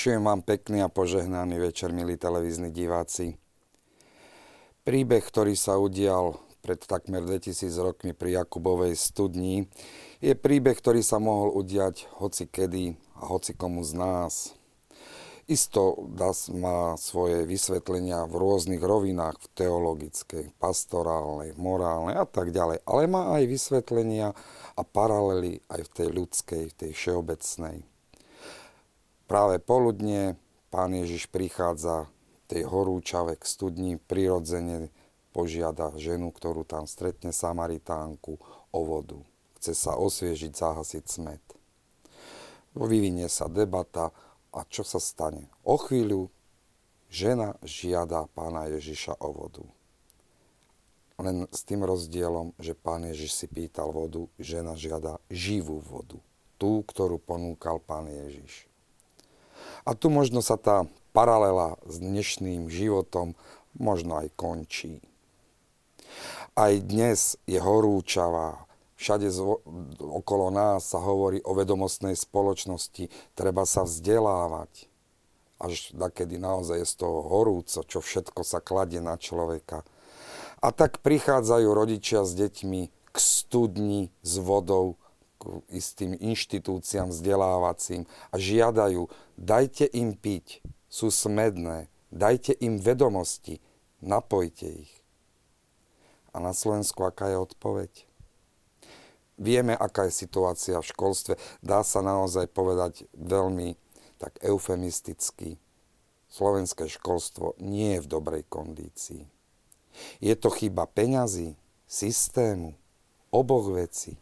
Vinšujem vám pekný a požehnaný večer, milí televízni diváci. Príbeh, ktorý sa udial pred takmer 2000 rokmi pri Jakubovej studni, je príbeh, ktorý sa mohol udiať hoci kedy a hoci komu z nás. Isto DAS má svoje vysvetlenia v rôznych rovinách, v teologickej, pastorálnej, morálnej a tak ďalej, ale má aj vysvetlenia a paralely aj v tej ľudskej, v tej všeobecnej. Práve poludne pán Ježiš prichádza tej horúčave k studni, prirodzene požiada ženu, ktorú tam stretne, Samaritánku, o vodu. Chce sa osviežiť, zahasiť smet. Vyvinie sa debata a čo sa stane? O chvíľu žena žiada pána Ježiša o vodu. Len s tým rozdielom, že pán Ježiš si pýtal vodu, žena žiada živú vodu. Tú, ktorú ponúkal pán Ježiš. A tu možno sa tá paralela s dnešným životom možno aj končí. Aj dnes je horúčavá, všade zvo- okolo nás sa hovorí o vedomostnej spoločnosti, treba sa vzdelávať. Až kedy naozaj je z toho horúco, čo všetko sa kladie na človeka. A tak prichádzajú rodičia s deťmi k studni s vodou, k istým inštitúciám vzdelávacím a žiadajú, dajte im piť, sú smedné, dajte im vedomosti, napojte ich. A na Slovensku aká je odpoveď? Vieme, aká je situácia v školstve. Dá sa naozaj povedať veľmi tak eufemisticky. Slovenské školstvo nie je v dobrej kondícii. Je to chyba peňazí, systému, oboch vecí.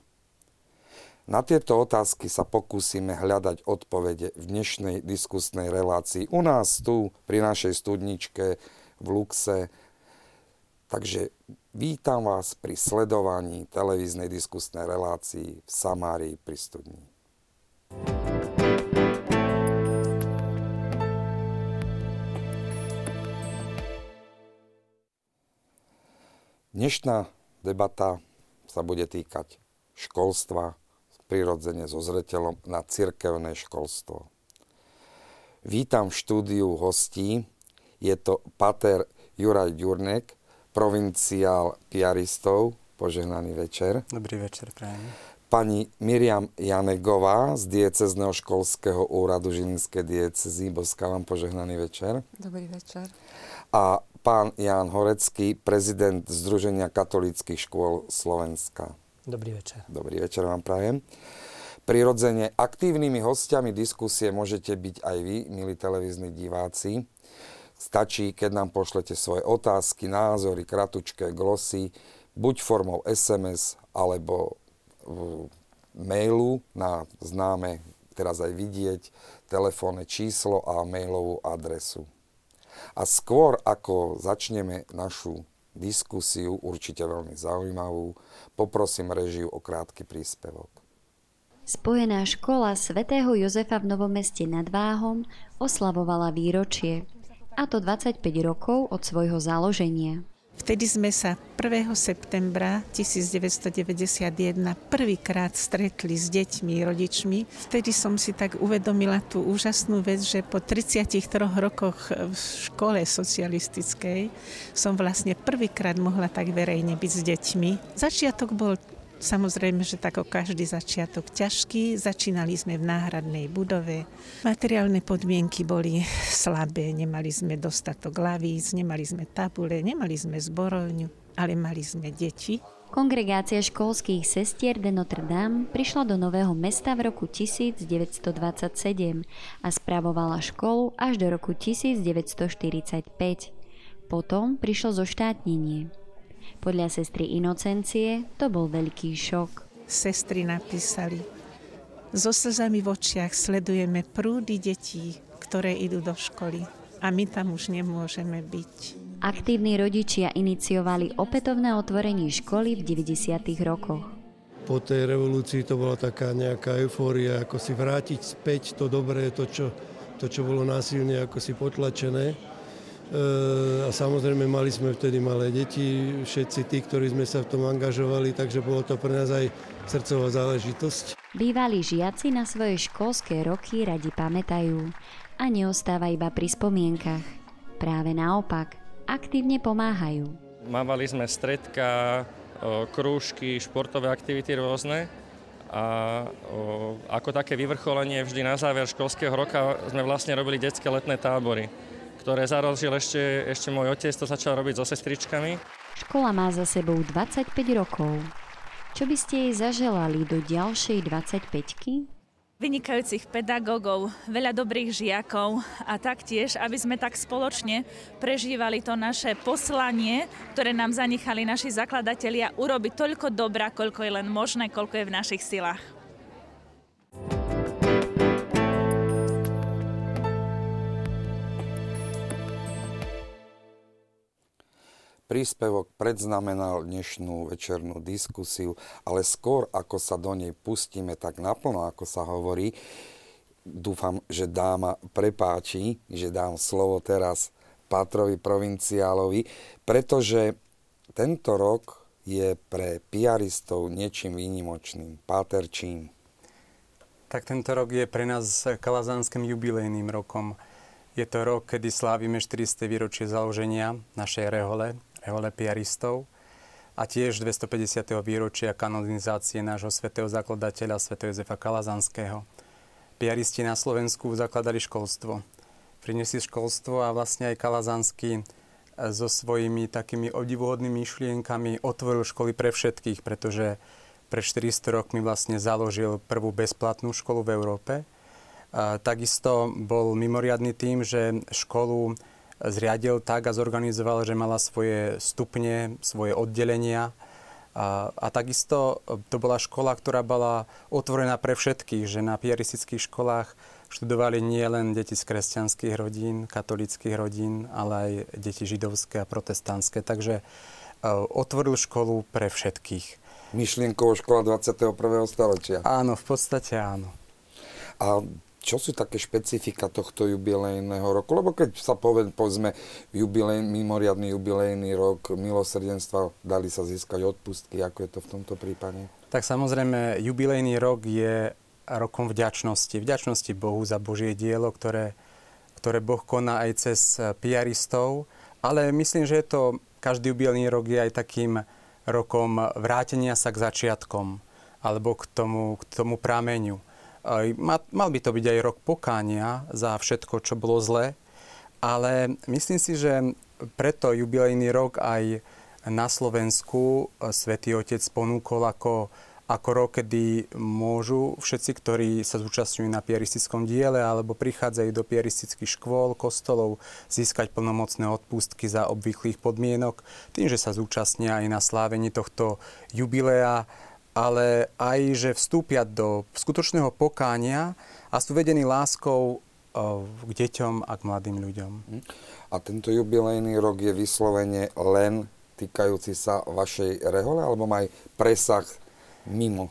Na tieto otázky sa pokúsime hľadať odpovede v dnešnej diskusnej relácii u nás tu, pri našej studničke v Luxe. Takže vítam vás pri sledovaní televíznej diskusnej relácii v Samárii pri studni. Dnešná debata sa bude týkať školstva, prirodzene so zreteľom na cirkevné školstvo. Vítam v štúdiu hostí. Je to pater Juraj Ďurnek, provinciál piaristov. Požehnaný večer. Dobrý večer, prajem. Pani Miriam Janegová z diecezneho školského úradu Žilinskej diecezy. Boska vám požehnaný večer. Dobrý večer. A pán Ján Horecký, prezident Združenia katolíckých škôl Slovenska. Dobrý večer. Dobrý večer vám prajem. Prirodzene aktívnymi hostiami diskusie môžete byť aj vy, milí televízni diváci. Stačí, keď nám pošlete svoje otázky, názory, kratučké glosy, buď formou SMS alebo mailu na známe, teraz aj vidieť, telefónne číslo a mailovú adresu. A skôr ako začneme našu diskusiu, určite veľmi zaujímavú. Poprosím režiu o krátky príspevok. Spojená škola svätého Jozefa v Novom meste nad Váhom oslavovala výročie, a to 25 rokov od svojho založenia. Vtedy sme sa 1. septembra 1991 prvýkrát stretli s deťmi, rodičmi. Vtedy som si tak uvedomila tú úžasnú vec, že po 33 rokoch v škole socialistickej som vlastne prvýkrát mohla tak verejne byť s deťmi. Začiatok bol Samozrejme, že tako každý začiatok ťažký. Začínali sme v náhradnej budove. Materiálne podmienky boli slabé. Nemali sme dostatok lavíc, nemali sme tabule, nemali sme zborovňu, ale mali sme deti. Kongregácia školských sestier de Notre Dame prišla do Nového mesta v roku 1927 a spravovala školu až do roku 1945. Potom prišlo zoštátnenie. Podľa sestry Inocencie to bol veľký šok. Sestry napísali, so slzami v očiach sledujeme prúdy detí, ktoré idú do školy a my tam už nemôžeme byť. Aktívni rodičia iniciovali opätovné otvorenie školy v 90. rokoch. Po tej revolúcii to bola taká nejaká eufória, ako si vrátiť späť to dobré, to čo, to, čo bolo násilne, ako si potlačené. A samozrejme mali sme vtedy malé deti, všetci tí, ktorí sme sa v tom angažovali, takže bolo to pre nás aj srdcová záležitosť. Bývalí žiaci na svoje školské roky radi pamätajú a neostáva iba pri spomienkach. Práve naopak, aktívne pomáhajú. Mávali sme stredka, krúžky, športové aktivity rôzne a ako také vyvrcholenie vždy na záver školského roka sme vlastne robili detské letné tábory, ktoré zarožil ešte, ešte môj otec, to začal robiť so sestričkami. Škola má za sebou 25 rokov. Čo by ste jej zaželali do ďalšej 25 vynikajúcich pedagógov, veľa dobrých žiakov a taktiež, aby sme tak spoločne prežívali to naše poslanie, ktoré nám zanechali naši zakladatelia, urobiť toľko dobra, koľko je len možné, koľko je v našich silách. Príspevok predznamenal dnešnú večernú diskusiu, ale skôr ako sa do nej pustíme tak naplno, ako sa hovorí, dúfam, že dáma prepáči, že dám slovo teraz Pátrovi provinciálovi, pretože tento rok je pre piaristov niečím výnimočným. Páter čím? Tak tento rok je pre nás kalazánskym jubilejným rokom. Je to rok, kedy slávime 400. výročie založenia našej rehole, rehole piaristov a tiež 250. výročia kanonizácie nášho svätého zakladateľa sv. Jozefa Kalazanského. Piaristi na Slovensku zakladali školstvo. Priniesli školstvo a vlastne aj Kalazanský e, so svojimi takými obdivuhodnými myšlienkami otvoril školy pre všetkých, pretože pre 400 rokmi vlastne založil prvú bezplatnú školu v Európe. A takisto bol mimoriadný tým, že školu zriadil tak a zorganizoval, že mala svoje stupne, svoje oddelenia. A, a takisto to bola škola, ktorá bola otvorená pre všetkých, že na piaristických školách študovali nie len deti z kresťanských rodín, katolických rodín, ale aj deti židovské a protestantské. Takže uh, otvoril školu pre všetkých. Myšlienková škola 21. storočia. Áno, v podstate áno. A čo sú také špecifika tohto jubilejného roku? Lebo keď sa poved, povedzme jubilej, mimoriadný jubilejný rok milosrdenstva, dali sa získať odpustky, ako je to v tomto prípade? Tak samozrejme, jubilejný rok je rokom vďačnosti. Vďačnosti Bohu za Božie dielo, ktoré, ktoré Boh koná aj cez piaristov. Ale myslím, že je to, každý jubilejný rok je aj takým rokom vrátenia sa k začiatkom alebo k tomu, k tomu prámeniu Mal by to byť aj rok pokánia za všetko, čo bolo zlé, ale myslím si, že preto jubilejný rok aj na Slovensku Svetý Otec ponúkol ako, ako rok, kedy môžu všetci, ktorí sa zúčastňujú na pieristickom diele alebo prichádzajú do piaristických škôl, kostolov, získať plnomocné odpustky za obvyklých podmienok, tým, že sa zúčastnia aj na slávení tohto jubilea ale aj, že vstúpia do skutočného pokánia a sú vedení láskou k deťom a k mladým ľuďom. Mhm. A tento jubilejný rok je vyslovene len týkajúci sa vašej rehole, alebo má aj presah mimo?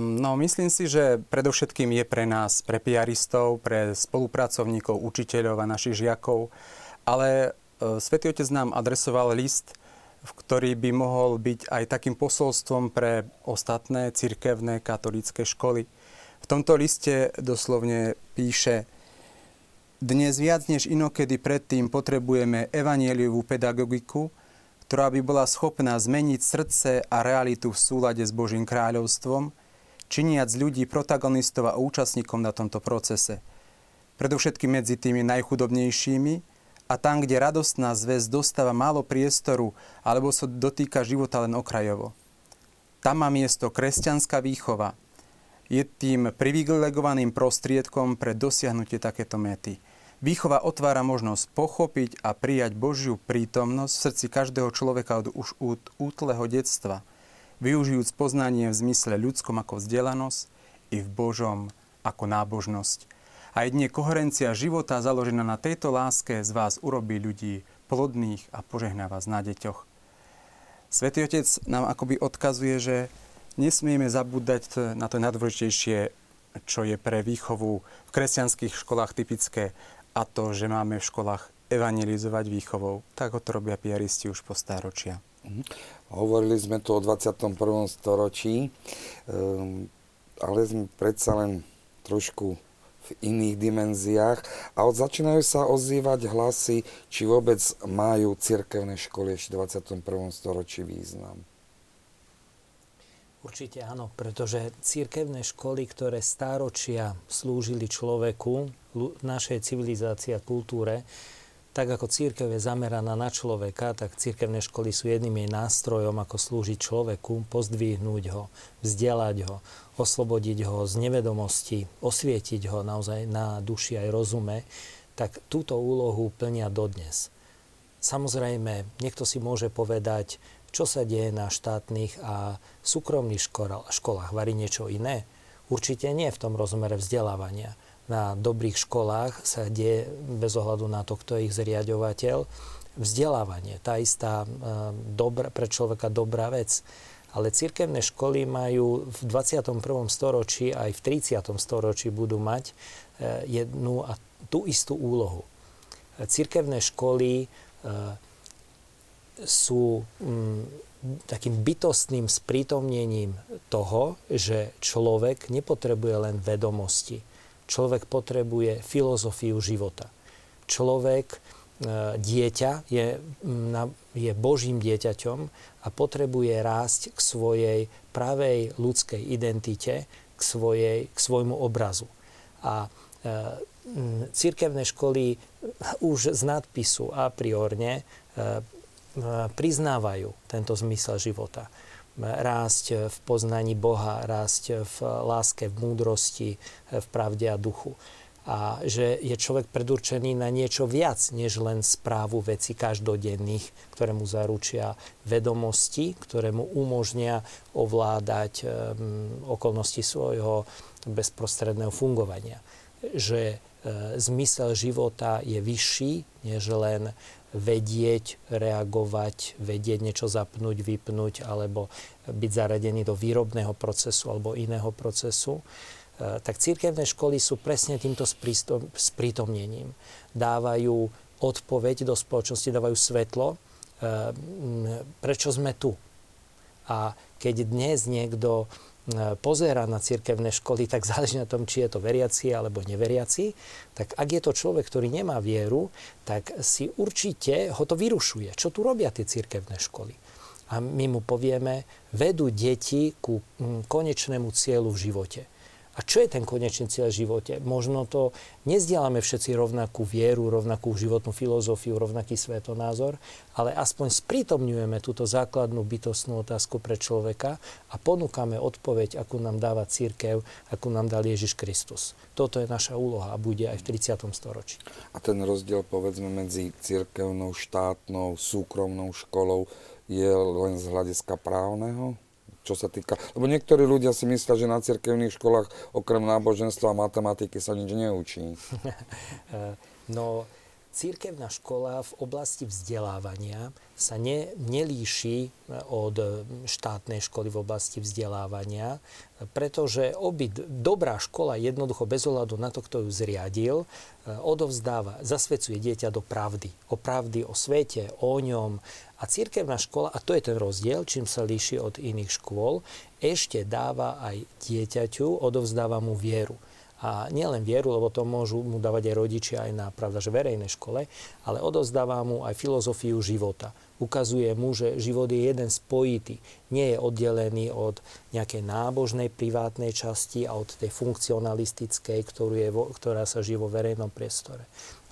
No, myslím si, že predovšetkým je pre nás, pre piaristov, pre spolupracovníkov, učiteľov a našich žiakov, ale e, Svetý Otec nám adresoval list, ktorý by mohol byť aj takým posolstvom pre ostatné cirkevné katolické školy. V tomto liste doslovne píše, dnes viac než inokedy predtým potrebujeme evanieliovú pedagogiku, ktorá by bola schopná zmeniť srdce a realitu v súlade s Božím kráľovstvom, činiac ľudí protagonistov a účastníkom na tomto procese. Predovšetkým medzi tými najchudobnejšími, a tam, kde radostná zväz dostáva málo priestoru alebo sa dotýka života len okrajovo. Tam má miesto kresťanská výchova. Je tým privilegovaným prostriedkom pre dosiahnutie takéto mety. Výchova otvára možnosť pochopiť a prijať Božiu prítomnosť v srdci každého človeka od už útleho detstva, využijúc poznanie v zmysle ľudskom ako vzdelanosť i v Božom ako nábožnosť. A jedine koherencia života založená na tejto láske z vás urobí ľudí plodných a požehná vás na deťoch. Svetý Otec nám akoby odkazuje, že nesmieme zabúdať na to najdôležitejšie, čo je pre výchovu v kresťanských školách typické, a to, že máme v školách evangelizovať výchovou. Tak ho to robia piaristi už po stáročia. Mhm. Hovorili sme tu o 21. storočí. Ehm, ale sme predsa len trošku v iných dimenziách a od začínajú sa ozývať hlasy, či vôbec majú cirkevné školy ešte v 21. storočí význam. Určite áno, pretože církevné školy, ktoré stáročia slúžili človeku, našej civilizácii a kultúre, tak ako církev je zameraná na človeka, tak církevné školy sú jedným jej nástrojom, ako slúžiť človeku, pozdvihnúť ho, vzdelať ho, oslobodiť ho z nevedomosti, osvietiť ho naozaj na duši aj rozume, tak túto úlohu plnia dodnes. Samozrejme, niekto si môže povedať, čo sa deje na štátnych a súkromných školách. Varí niečo iné? Určite nie v tom rozmere vzdelávania na dobrých školách sa deje bez ohľadu na to, kto je ich zriadovateľ. Vzdelávanie, tá istá e, dobra, pre človeka dobrá vec. Ale cirkevné školy majú v 21. storočí aj v 30. storočí budú mať e, jednu a tú istú úlohu. Cirkevné školy e, sú mm, takým bytostným sprítomnením toho, že človek nepotrebuje len vedomosti, Človek potrebuje filozofiu života. Človek, e, dieťa, je, je Božím dieťaťom a potrebuje rásť k svojej pravej ľudskej identite, k, svojej, k svojmu obrazu. A e, církevné školy už z nadpisu a priorne e, priznávajú tento zmysel života rásť v poznaní Boha, rásť v láske, v múdrosti, v pravde a duchu. A že je človek predurčený na niečo viac, než len správu veci každodenných, ktoré mu zaručia vedomosti, ktoré mu umožnia ovládať um, okolnosti svojho bezprostredného fungovania. Že uh, zmysel života je vyšší, než len vedieť, reagovať, vedieť niečo zapnúť, vypnúť alebo byť zaradený do výrobného procesu alebo iného procesu, e, tak církevné školy sú presne týmto sprítomnením. Dávajú odpoveď do spoločnosti, dávajú svetlo, e, prečo sme tu. A keď dnes niekto E, pozera na cirkevné školy, tak záleží na tom, či je to veriaci alebo neveriaci. Tak ak je to človek, ktorý nemá vieru, tak si určite ho to vyrušuje. Čo tu robia tie cirkevné školy? A my mu povieme, vedú deti ku konečnému cieľu v živote. A čo je ten konečný cieľ v živote? Možno to nezdielame všetci rovnakú vieru, rovnakú životnú filozofiu, rovnaký svetonázor, ale aspoň sprítomňujeme túto základnú bytostnú otázku pre človeka a ponúkame odpoveď, akú nám dáva církev, akú nám dal Ježiš Kristus. Toto je naša úloha a bude aj v 30. storočí. A ten rozdiel povedzme medzi církevnou, štátnou, súkromnou školou je len z hľadiska právneho? Čo sa týka... Lebo niektorí ľudia si myslia, že na cirkevných školách okrem náboženstva a matematiky sa nič neučí. no, církevná škola v oblasti vzdelávania sa ne, nelíši od štátnej školy v oblasti vzdelávania, pretože obi dobrá škola jednoducho bez ohľadu na to, kto ju zriadil, odovzdáva, zasvedcuje dieťa do pravdy. O pravdy, o svete, o ňom. A církevná škola, a to je ten rozdiel, čím sa líši od iných škôl, ešte dáva aj dieťaťu, odovzdáva mu vieru a nielen vieru, lebo to môžu mu dávať aj rodičia aj na pravda, že verejnej škole, ale odozdáva mu aj filozofiu života. Ukazuje mu, že život je jeden spojitý, nie je oddelený od nejakej nábožnej privátnej časti a od tej funkcionalistickej, ktorú je, ktorá sa žije vo verejnom priestore.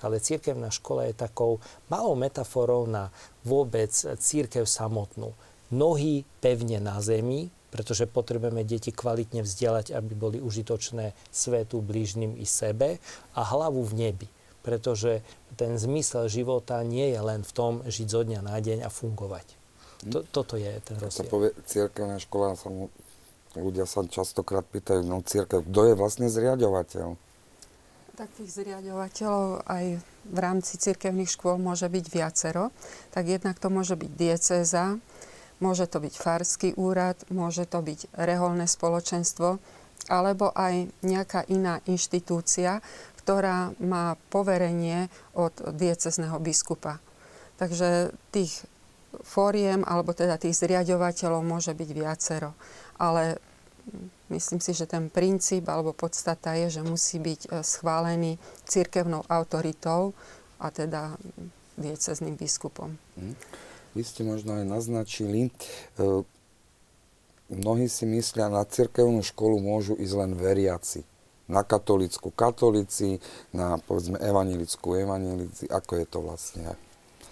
Ale církevná škola je takou malou metaforou na vôbec církev samotnú. Nohy pevne na zemi, pretože potrebujeme deti kvalitne vzdelať, aby boli užitočné svetu, blížnym i sebe a hlavu v nebi. Pretože ten zmysel života nie je len v tom žiť zo dňa na deň a fungovať. To, toto je ten rozdiel. povie, církevná škola, sa mu, ľudia sa častokrát pýtajú, no církev, kto je vlastne zriadovateľ? Tak tých zriadovateľov aj v rámci cirkevných škôl môže byť viacero. Tak jednak to môže byť diecéza, Môže to byť farský úrad, môže to byť reholné spoločenstvo, alebo aj nejaká iná inštitúcia, ktorá má poverenie od diecezneho biskupa. Takže tých fóriem, alebo teda tých zriadovateľov môže byť viacero. Ale myslím si, že ten princíp alebo podstata je, že musí byť e, schválený cirkevnou autoritou a teda diecezným biskupom. Mhm. Vy ste možno aj naznačili, e, mnohí si myslia, na cirkevnú školu môžu ísť len veriaci. Na katolickú katolíci, na povedzme evanilickú evanilici. Ako je to vlastne?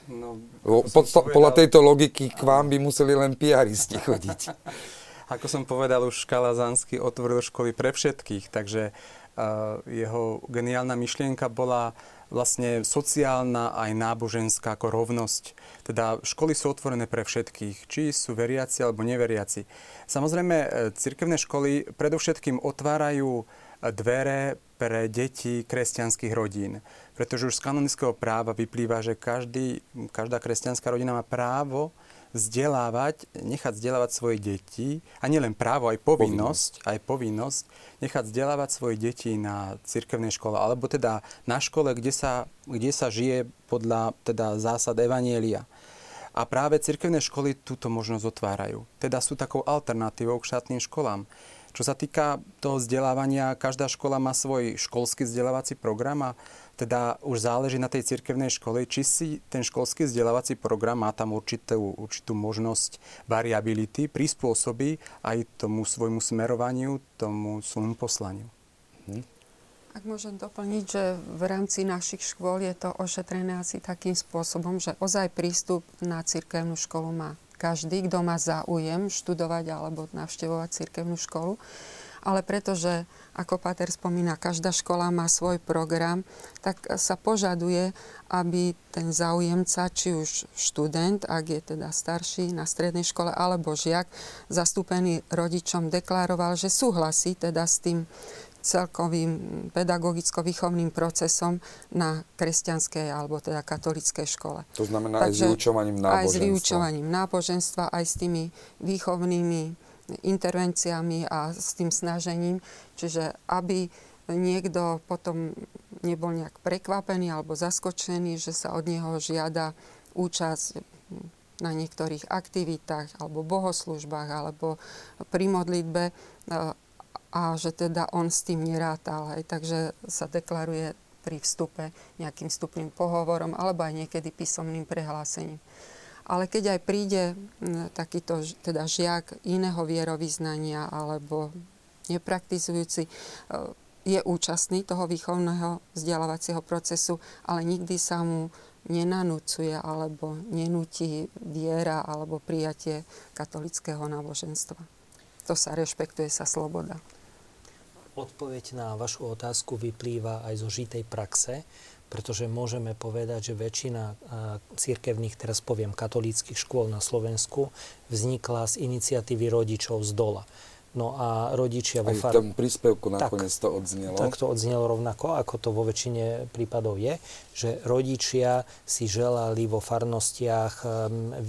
No, Podsta- povedal... Podľa tejto logiky k vám by museli len piaristi chodiť. Ako som povedal, už Škala otvoril školy pre všetkých, takže uh, jeho geniálna myšlienka bola vlastne sociálna aj náboženská ako rovnosť. Teda školy sú otvorené pre všetkých, či sú veriaci alebo neveriaci. Samozrejme, e, cirkevné školy predovšetkým otvárajú dvere pre deti kresťanských rodín. Pretože už z kanonického práva vyplýva, že každý, každá kresťanská rodina má právo vzdelávať, nechať vzdelávať svoje deti, a nielen právo, aj povinnosť, povinnosť, aj povinnosť, nechať vzdelávať svoje deti na cirkevnej škole, alebo teda na škole, kde sa, kde sa žije podľa teda zásad Evanielia. A práve cirkevné školy túto možnosť otvárajú. Teda sú takou alternatívou k štátnym školám. Čo sa týka toho vzdelávania, každá škola má svoj školský vzdelávací program a teda už záleží na tej cirkevnej škole, či si ten školský vzdelávací program má tam určitú, určitú možnosť variability, prispôsobí aj tomu svojmu smerovaniu, tomu svojmu poslaniu. Hm? Ak môžem doplniť, že v rámci našich škôl je to ošetrené asi takým spôsobom, že ozaj prístup na cirkevnú školu má každý, kto má záujem študovať alebo navštevovať cirkevnú školu ale pretože, ako Pater spomína, každá škola má svoj program, tak sa požaduje, aby ten záujemca, či už študent, ak je teda starší na strednej škole, alebo žiak, zastúpený rodičom, deklaroval, že súhlasí teda s tým celkovým pedagogicko-výchovným procesom na kresťanskej alebo teda katolickej škole. To znamená Takže aj s vyučovaním náboženstva. Aj s vyučovaním náboženstva, aj s tými výchovnými intervenciami a s tým snažením. Čiže aby niekto potom nebol nejak prekvapený alebo zaskočený, že sa od neho žiada účasť na niektorých aktivitách alebo bohoslužbách alebo pri modlitbe a že teda on s tým nerátal. Hej. Takže sa deklaruje pri vstupe nejakým vstupným pohovorom alebo aj niekedy písomným prehlásením. Ale keď aj príde takýto teda žiak iného vierovýznania alebo nepraktizujúci, e, je účastný toho výchovného vzdelávacieho procesu, ale nikdy sa mu nenanúcuje alebo nenúti viera alebo prijatie katolického náboženstva. To sa rešpektuje sa sloboda. Odpoveď na vašu otázku vyplýva aj zo žitej praxe pretože môžeme povedať, že väčšina církevných, teraz poviem, katolíckých škôl na Slovensku vznikla z iniciatívy rodičov z dola. No a rodičia vo far... v tom príspevku nakoniec tak, to odznelo. Tak to odznelo rovnako, ako to vo väčšine prípadov je, že rodičia si želali vo farnostiach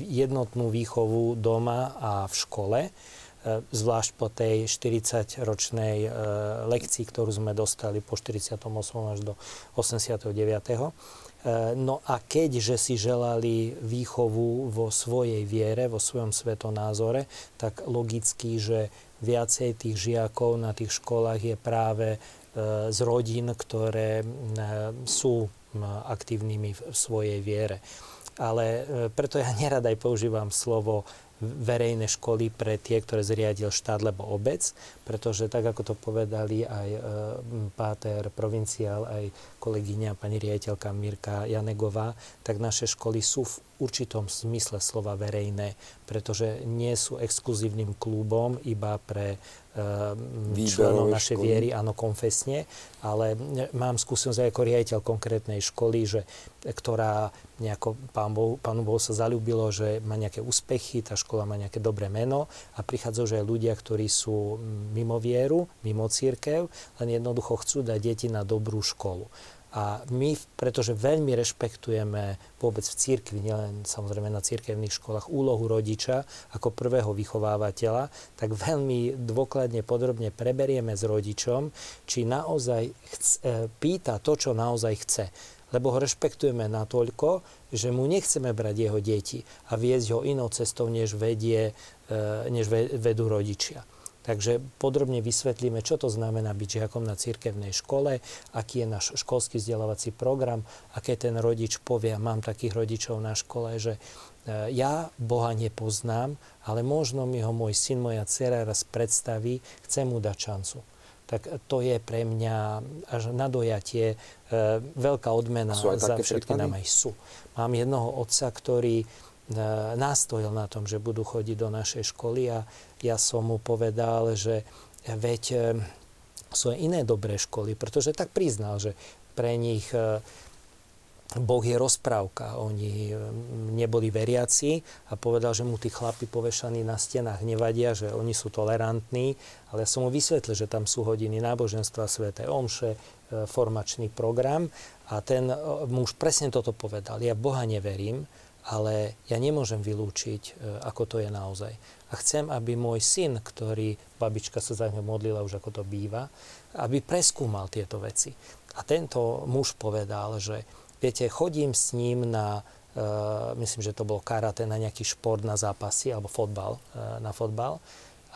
jednotnú výchovu doma a v škole zvlášť po tej 40-ročnej e, lekcii, ktorú sme dostali po 48. až do 89. E, no a keďže si želali výchovu vo svojej viere, vo svojom svetonázore, tak logicky, že viacej tých žiakov na tých školách je práve z rodín, ktoré sú aktívnymi v svojej viere. Ale preto ja nerad aj používam slovo verejné školy pre tie, ktoré zriadil štát lebo obec, pretože tak, ako to povedali aj e, páter provinciál, aj kolegyňa pani riaditeľka Mirka Janegová, tak naše školy sú v určitom smysle slova verejné, pretože nie sú exkluzívnym klubom iba pre uh, členov našej školy. viery, áno, konfesne, ale mám skúsenosť aj ako riaditeľ konkrétnej školy, že, ktorá nejako pán Bohu, pánu Bohu sa zalúbilo, že má nejaké úspechy, tá škola má nejaké dobré meno a prichádzajú že aj ľudia, ktorí sú mimo vieru, mimo církev, len jednoducho chcú dať deti na dobrú školu. A my, pretože veľmi rešpektujeme vôbec v církvi, nielen samozrejme na církevných školách, úlohu rodiča ako prvého vychovávateľa, tak veľmi dôkladne, podrobne preberieme s rodičom, či naozaj chce, pýta to, čo naozaj chce. Lebo ho rešpektujeme natoľko, že mu nechceme brať jeho deti a viesť ho inou cestou, než, vedie, e, než vedú rodičia. Takže podrobne vysvetlíme, čo to znamená byť žiakom na cirkevnej škole, aký je náš školský vzdelávací program a keď ten rodič povie, mám takých rodičov na škole, že e, ja Boha nepoznám, ale možno mi ho môj syn, moja dcera raz predstaví, chcem mu dať šancu. Tak to je pre mňa až na dojatie e, veľká odmena za všetky nám aj sú. Mám jednoho otca, ktorý E, nástojil na tom, že budú chodiť do našej školy a ja som mu povedal, že veď e, sú aj iné dobré školy, pretože tak priznal, že pre nich e, Boh je rozprávka. Oni neboli veriaci a povedal, že mu tí chlapi povešaní na stenách nevadia, že oni sú tolerantní, ale ja som mu vysvetlil, že tam sú hodiny náboženstva, sveté omše, formačný program a ten muž presne toto povedal. Ja Boha neverím, ale ja nemôžem vylúčiť, e, ako to je naozaj. A chcem, aby môj syn, ktorý, babička sa za ňo modlila už ako to býva, aby preskúmal tieto veci. A tento muž povedal, že viete, chodím s ním na, uh, myslím, že to bol karate, na nejaký šport, na zápasy, alebo fotbal, uh, na fotbal.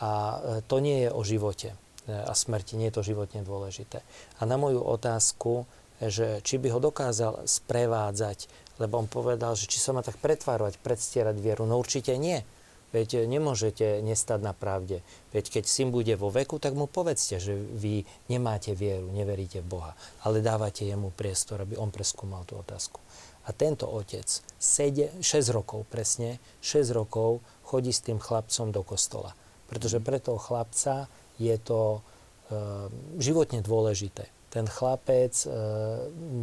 A uh, to nie je o živote a smrti, nie je to životne dôležité. A na moju otázku, že či by ho dokázal sprevádzať lebo on povedal, že či sa má tak pretvárovať, predstierať vieru. No určite nie. Veď nemôžete nestať na pravde. Veď keď syn bude vo veku, tak mu povedzte, že vy nemáte vieru, neveríte v Boha, ale dávate jemu priestor, aby on preskúmal tú otázku. A tento otec 7, 6 rokov presne, 6 rokov chodí s tým chlapcom do kostola. Pretože pre toho chlapca je to e, životne dôležité. Ten chlapec e,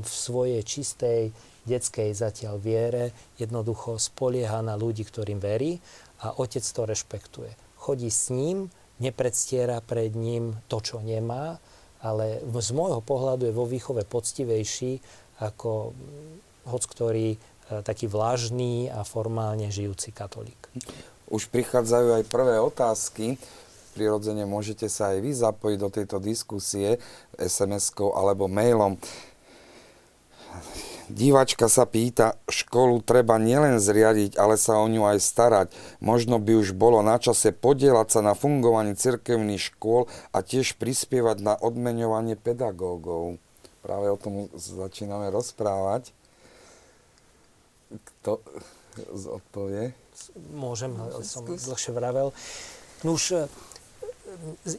v svojej čistej detskej zatiaľ viere jednoducho spolieha na ľudí, ktorým verí a otec to rešpektuje. Chodí s ním, nepredstiera pred ním to, čo nemá, ale z môjho pohľadu je vo výchove poctivejší ako hoc ktorý e, taký vlažný a formálne žijúci katolík. Už prichádzajú aj prvé otázky. Prirodzene môžete sa aj vy zapojiť do tejto diskusie SMS-kou alebo mailom. Divačka sa pýta, školu treba nielen zriadiť, ale sa o ňu aj starať. Možno by už bolo na čase podielať sa na fungovaní cirkevných škôl a tiež prispievať na odmeňovanie pedagógov. Práve o tom začíname rozprávať. Kto odpovie? Môžem, ale som dlhšie vravel. No už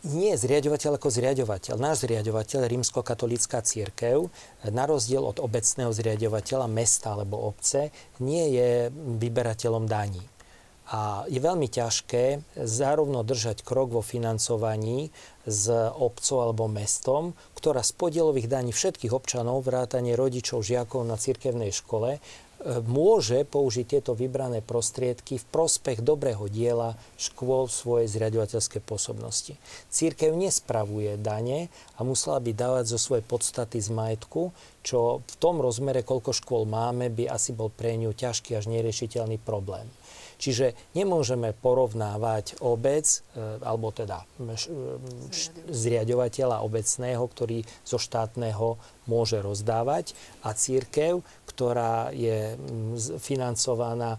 nie zriadovateľ ako zriadovateľ. Náš zriadovateľ, rímsko-katolícka církev, na rozdiel od obecného zriadovateľa mesta alebo obce, nie je vyberateľom daní. A je veľmi ťažké zárovno držať krok vo financovaní s obcov alebo mestom, ktorá z podielových daní všetkých občanov, vrátane rodičov, žiakov na cirkevnej škole, môže použiť tieto vybrané prostriedky v prospech dobrého diela škôl v svojej zriadovateľskej pôsobnosti. Církev nespravuje dane a musela by dávať zo svojej podstaty z majetku, čo v tom rozmere, koľko škôl máme, by asi bol pre ňu ťažký až neriešiteľný problém. Čiže nemôžeme porovnávať obec, e, alebo teda zriadovateľa obecného, ktorý zo štátneho môže rozdávať a církev, ktorá je financovaná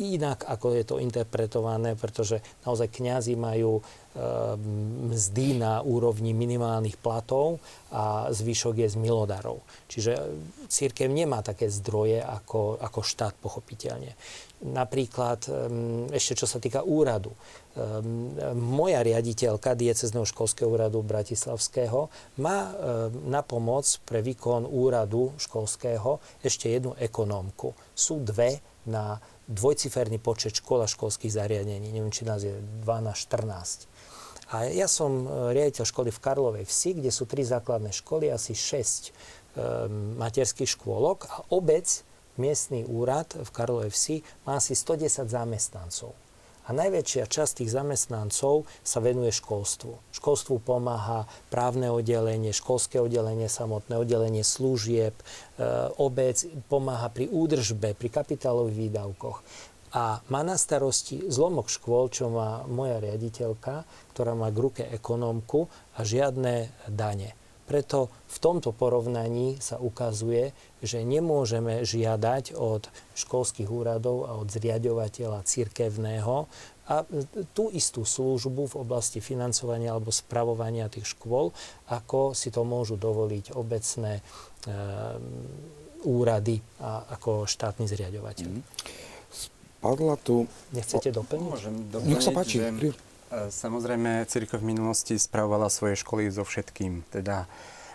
inak, ako je to interpretované, pretože naozaj kňazi majú Ehm, mzdy na úrovni minimálnych platov a zvyšok je z milodarov. Čiže církev nemá také zdroje ako, ako štát, pochopiteľne. Napríklad ešte čo sa týka úradu. Moja riaditeľka diecezného školského úradu Bratislavského má na pomoc pre výkon úradu školského ešte jednu ekonómku. Sú dve na dvojciferný počet škôl a školských zariadení. Neviem, či nás je 12-14. A ja som e, riaditeľ školy v Karlovej Vsi, kde sú tri základné školy, asi 6 e, materských škôlok a obec, miestny úrad v Karlovej Vsi má asi 110 zamestnancov. A najväčšia časť tých zamestnancov sa venuje školstvu. Školstvu pomáha právne oddelenie, školské oddelenie samotné, oddelenie služieb, e, obec pomáha pri údržbe, pri kapitálových výdavkoch a má na starosti zlomok škôl, čo má moja riaditeľka, ktorá má k ruke ekonómku a žiadne dane. Preto v tomto porovnaní sa ukazuje, že nemôžeme žiadať od školských úradov a od zriadovateľa cirkevného a tú istú službu v oblasti financovania alebo spravovania tých škôl, ako si to môžu dovoliť obecné e, úrady a ako štátny zriadovateľ. Mm. Spadla tu... Nechcete doplniť? Môžem doplniť, Nech sa páči. Že, samozrejme, církev v minulosti spravovala svoje školy so všetkým. Teda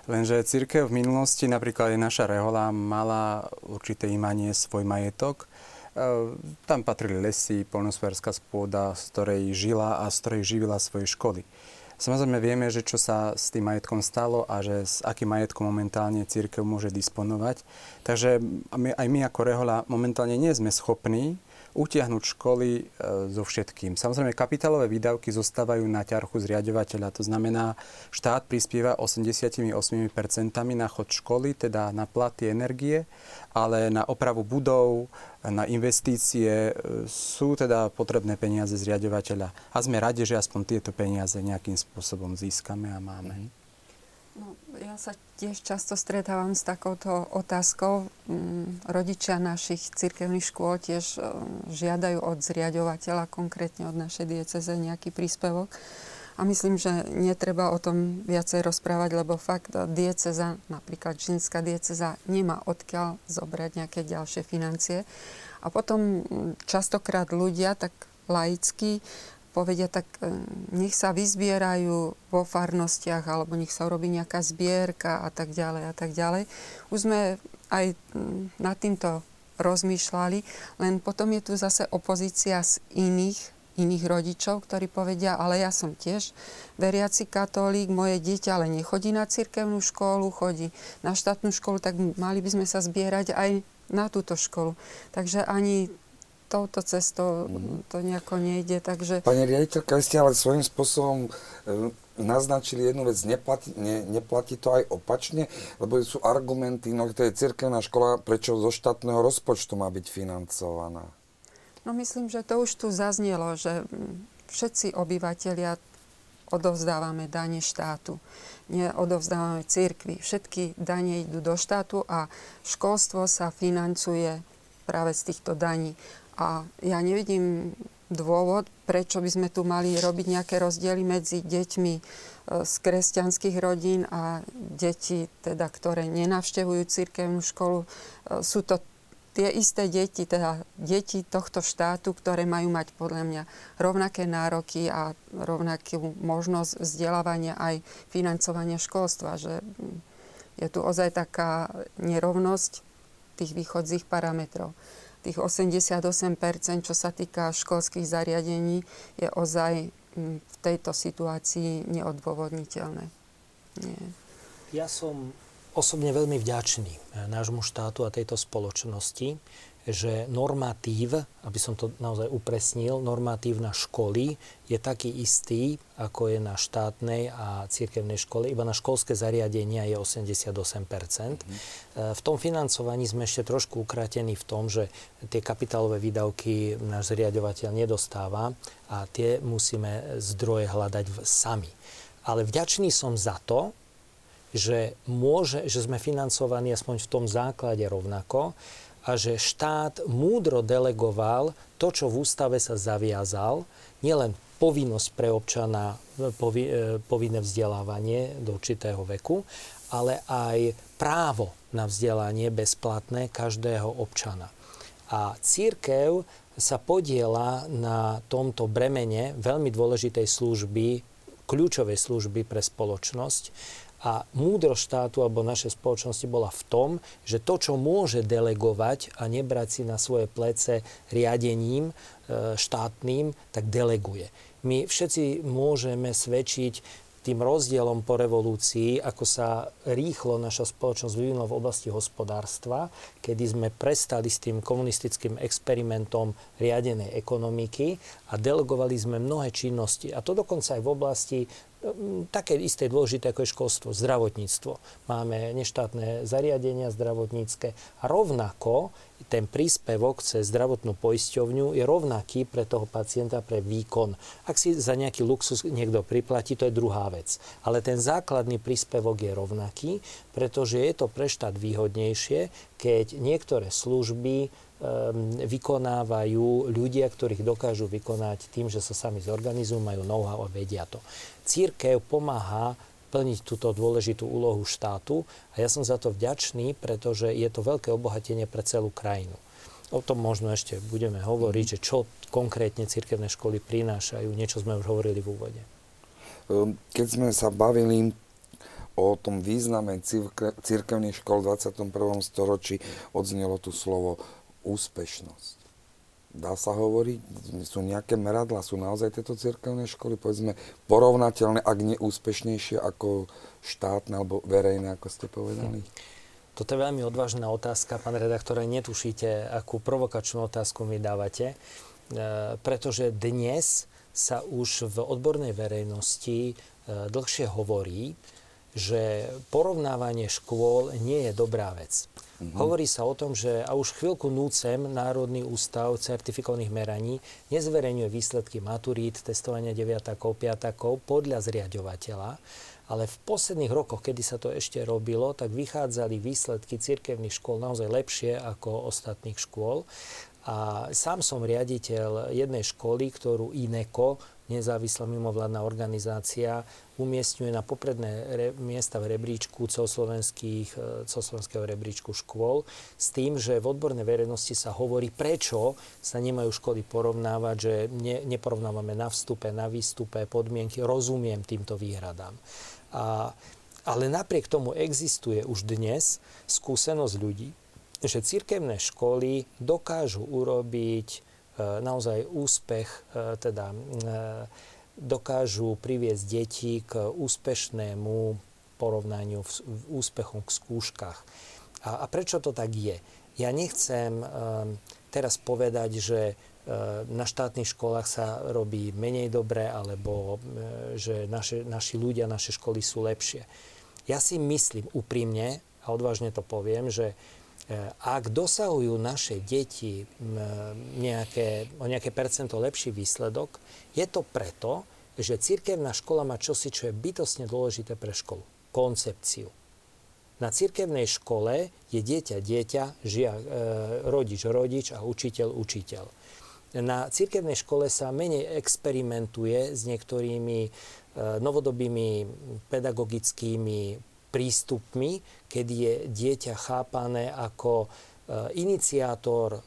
Lenže církev v minulosti, napríklad aj naša rehola, mala určité imanie svoj majetok Ehm, tam patrili lesy, polnospodárska spôda, z ktorej žila a z ktorej živila svoje školy. Samozrejme vieme, že čo sa s tým majetkom stalo a že s akým majetkom momentálne církev môže disponovať. Takže my, aj my ako Rehola momentálne nie sme schopní utiahnuť školy e, so všetkým. Samozrejme, kapitálové výdavky zostávajú na ťarchu zriadovateľa. To znamená, štát prispieva 88% na chod školy, teda na platy energie, ale na opravu budov, na investície e, sú teda potrebné peniaze zriadovateľa. A sme radi, že aspoň tieto peniaze nejakým spôsobom získame a máme. Mm-hmm. No, ja sa tiež často stretávam s takouto otázkou. Mm, rodičia našich cirkevných škôl tiež e, žiadajú od zriadovateľa, konkrétne od našej dieceze, nejaký príspevok. A myslím, že netreba o tom viacej rozprávať, lebo fakt dieceza, napríklad žinská dieceza, nemá odkiaľ zobrať nejaké ďalšie financie. A potom mm, častokrát ľudia tak laicky povedia, tak e, nech sa vyzbierajú vo farnostiach alebo nech sa urobí nejaká zbierka a tak ďalej a tak ďalej. Už sme aj nad týmto rozmýšľali, len potom je tu zase opozícia z iných iných rodičov, ktorí povedia, ale ja som tiež veriaci katolík, moje dieťa ale nechodí na cirkevnú školu, chodí na štátnu školu, tak mali by sme sa zbierať aj na túto školu. Takže ani touto cestou mm-hmm. to nejako nejde. Takže... Pani riaditeľka, vy ste ale svojím spôsobom e, naznačili jednu vec, neplatí, ne, neplatí to aj opačne, lebo sú argumenty, no to je cirkevná škola, prečo zo štátneho rozpočtu má byť financovaná? No myslím, že to už tu zaznelo, že všetci obyvateľia odovzdávame dane štátu. Neodovzdávame cirkvi. Všetky dane idú do štátu a školstvo sa financuje práve z týchto daní. A ja nevidím dôvod, prečo by sme tu mali robiť nejaké rozdiely medzi deťmi e, z kresťanských rodín a deti, teda, ktoré nenavštevujú cirkevnú školu. E, sú to tie isté deti, teda deti tohto štátu, ktoré majú mať podľa mňa rovnaké nároky a rovnakú možnosť vzdelávania aj financovania školstva. Že je tu ozaj taká nerovnosť tých východzích parametrov tých 88%, čo sa týka školských zariadení, je ozaj mm, v tejto situácii neodôvodniteľné. Nie. Ja som osobne veľmi vďačný eh, nášmu štátu a tejto spoločnosti, že normatív, aby som to naozaj upresnil, normatív na školy je taký istý, ako je na štátnej a cirkevnej škole. Iba na školské zariadenia je 88%. Mm-hmm. V tom financovaní sme ešte trošku ukratení v tom, že tie kapitálové výdavky náš zriadovateľ nedostáva a tie musíme zdroje hľadať sami. Ale vďačný som za to, že, môže, že sme financovaní aspoň v tom základe rovnako, a že štát múdro delegoval to, čo v ústave sa zaviazal, nielen povinnosť pre občana, povi, e, povinné vzdelávanie do určitého veku, ale aj právo na vzdelanie bezplatné každého občana. A církev sa podiela na tomto bremene veľmi dôležitej služby, kľúčovej služby pre spoločnosť, a múdro štátu alebo našej spoločnosti bola v tom, že to, čo môže delegovať a nebrať si na svoje plece riadením e, štátnym, tak deleguje. My všetci môžeme svedčiť tým rozdielom po revolúcii, ako sa rýchlo naša spoločnosť vyvinula v oblasti hospodárstva, kedy sme prestali s tým komunistickým experimentom riadenej ekonomiky a delegovali sme mnohé činnosti. A to dokonca aj v oblasti také isté dôležité ako je školstvo, zdravotníctvo. Máme neštátne zariadenia zdravotnícke a rovnako ten príspevok cez zdravotnú poisťovňu je rovnaký pre toho pacienta pre výkon. Ak si za nejaký luxus niekto priplatí, to je druhá vec. Ale ten základný príspevok je rovnaký, pretože je to pre štát výhodnejšie, keď niektoré služby Ehm, vykonávajú ľudia, ktorých dokážu vykonať tým, že sa sami zorganizujú, majú know-how a vedia to. Církev pomáha plniť túto dôležitú úlohu štátu a ja som za to vďačný, pretože je to veľké obohatenie pre celú krajinu. O tom možno ešte budeme hovoriť, že čo konkrétne cirkevné školy prinášajú. Niečo sme už hovorili v úvode. Ehm, keď sme sa bavili o tom význame cirkevných škol v 21. storočí, odznelo tu slovo úspešnosť. Dá sa hovoriť, sú nejaké meradla, sú naozaj tieto cirkevné školy, povedzme, porovnateľné, ak nie úspešnejšie ako štátne alebo verejné, ako ste povedali? Toto je veľmi odvážna otázka, pán redaktor, netušíte, akú provokačnú otázku mi dávate, e, pretože dnes sa už v odbornej verejnosti e, dlhšie hovorí, že porovnávanie škôl nie je dobrá vec. Mm-hmm. Hovorí sa o tom, že a už chvíľku núcem Národný ústav certifikovaných meraní nezverejňuje výsledky maturít, testovania deviatakov, piatakov podľa zriadovateľa, ale v posledných rokoch, kedy sa to ešte robilo, tak vychádzali výsledky cirkevných škôl naozaj lepšie ako ostatných škôl. A sám som riaditeľ jednej školy, ktorú INECO nezávislá mimovládna organizácia umiestňuje na popredné re, miesta v rebríčku celoslovenských, e, celoslovenského rebríčku škôl s tým, že v odbornej verejnosti sa hovorí, prečo sa nemajú školy porovnávať, že ne, neporovnávame na vstupe, na výstupe, podmienky. Rozumiem týmto výhradám. A, ale napriek tomu existuje už dnes skúsenosť ľudí, že cirkevné školy dokážu urobiť naozaj úspech, e, teda e, dokážu priviesť deti k úspešnému porovnaniu, v, úspechom k skúškach. A, a prečo to tak je? Ja nechcem teraz povedať, že na štátnych školách sa robí menej dobre, alebo že naše, naši ľudia, naše školy sú lepšie. Ja si myslím úprimne, a odvážne to poviem, že E, ak dosahujú naše deti nejaké, o nejaké percento lepší výsledok, je to preto, že cirkevná škola má čosi, čo je bytosne dôležité pre školu. Koncepciu. Na cirkevnej škole je dieťa dieťa, žia, e, rodič rodič a učiteľ učiteľ. Na cirkevnej škole sa menej experimentuje s niektorými e, novodobými pedagogickými prístupmi, kedy je dieťa chápané ako e, iniciátor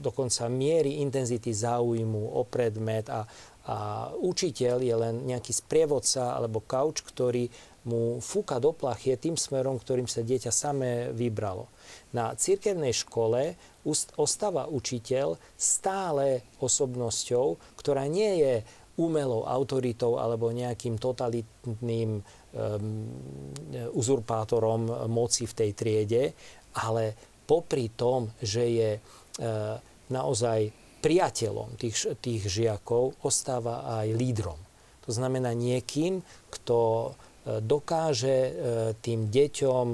dokonca miery intenzity záujmu o predmet a, a učiteľ je len nejaký sprievodca alebo kauč, ktorý mu fúka do plachie tým smerom, ktorým sa dieťa samé vybralo. Na cirkevnej škole ostáva učiteľ stále osobnosťou, ktorá nie je umelou autoritou alebo nejakým totalitným um, uzurpátorom moci v tej triede, ale popri tom, že je uh, naozaj priateľom tých, tých žiakov, ostáva aj lídrom. To znamená niekým, kto e, dokáže e, tým deťom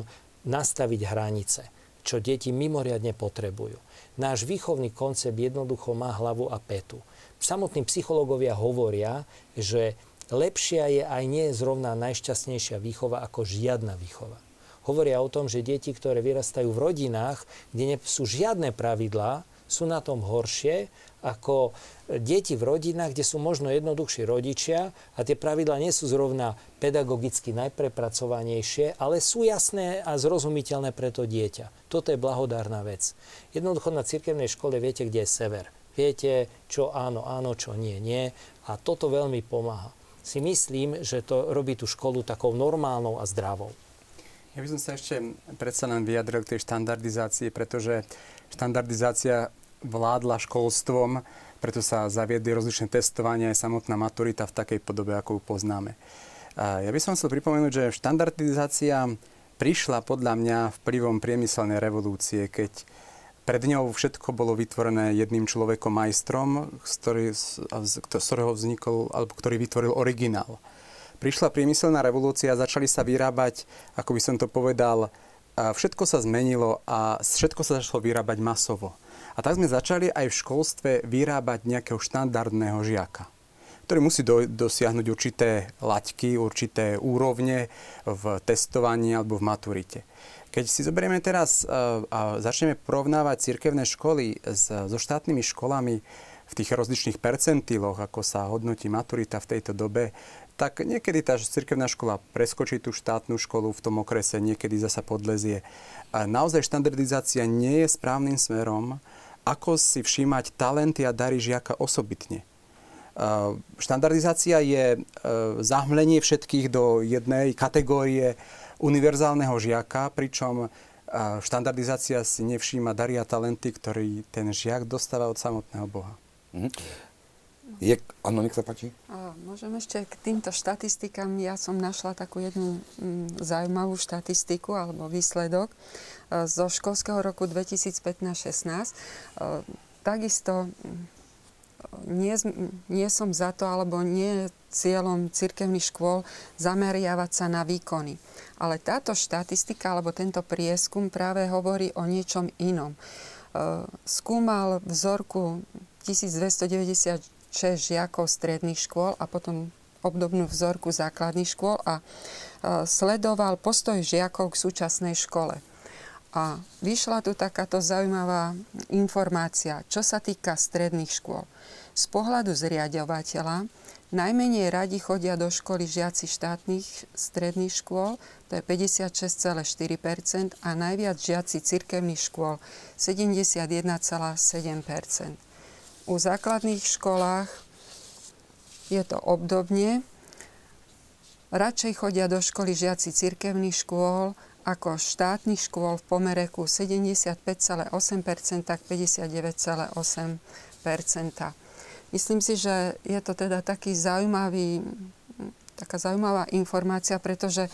nastaviť hranice, čo deti mimoriadne potrebujú. Náš výchovný koncept jednoducho má hlavu a petu samotní psychológovia hovoria, že lepšia je aj nie zrovna najšťastnejšia výchova ako žiadna výchova. Hovoria o tom, že deti, ktoré vyrastajú v rodinách, kde nie sú žiadne pravidlá, sú na tom horšie ako deti v rodinách, kde sú možno jednoduchší rodičia a tie pravidlá nie sú zrovna pedagogicky najprepracovanejšie, ale sú jasné a zrozumiteľné pre to dieťa. Toto je blahodárna vec. Jednoducho na cirkevnej škole viete, kde je sever. Viete, čo áno, áno, čo nie, nie. A toto veľmi pomáha. Si myslím, že to robí tú školu takou normálnou a zdravou. Ja by som sa ešte predsa len vyjadril k tej štandardizácii, pretože štandardizácia vládla školstvom, preto sa zaviedli rozličné testovania aj samotná maturita v takej podobe, ako ju poznáme. Ja by som chcel pripomenúť, že štandardizácia prišla podľa mňa vplyvom priemyselnej revolúcie, keď pred ňou všetko bolo vytvorené jedným človekom majstrom, z, ktorého vznikol, alebo ktorý vytvoril originál. prišla priemyselná revolúcia, začali sa vyrábať, ako by som to povedal, všetko sa zmenilo a všetko sa začalo vyrábať masovo. A tak sme začali aj v školstve vyrábať nejakého štandardného žiaka ktorý musí do, dosiahnuť určité laťky, určité úrovne v testovaní alebo v maturite. Keď si zoberieme teraz uh, a začneme porovnávať cirkevné školy so štátnymi školami v tých rozličných percentiloch, ako sa hodnotí maturita v tejto dobe, tak niekedy tá cirkevná škola preskočí tú štátnu školu v tom okrese, niekedy zasa podlezie. Naozaj štandardizácia nie je správnym smerom, ako si všímať talenty a dary žiaka osobitne. Štandardizácia je zahmlenie všetkých do jednej kategórie univerzálneho žiaka, pričom štandardizácia si nevšíma dary a talenty, ktorý ten žiak dostáva od samotného Boha. Mm-hmm. Je, áno, nech sa páči. Môžem ešte k týmto štatistikám. Ja som našla takú jednu mm, zaujímavú štatistiku alebo výsledok e, zo školského roku 2015-16. E, takisto mm, nie, nie som za to, alebo nie je cieľom cirkevných škôl zameriavať sa na výkony. Ale táto štatistika alebo tento prieskum práve hovorí o niečom inom. E, skúmal vzorku 1296 žiakov stredných škôl a potom obdobnú vzorku základných škôl a sledoval postoj žiakov k súčasnej škole. A vyšla tu takáto zaujímavá informácia, čo sa týka stredných škôl. Z pohľadu zriadovateľa najmenej radi chodia do školy žiaci štátnych stredných škôl, to je 56,4% a najviac žiaci cirkevných škôl 71,7%. U základných školách je to obdobne. Radšej chodia do školy žiaci cirkevných škôl ako štátnych škôl v pomere ku 75,8% k 59,8%. Myslím si, že je to teda taký zaujímavý taká zaujímavá informácia, pretože e,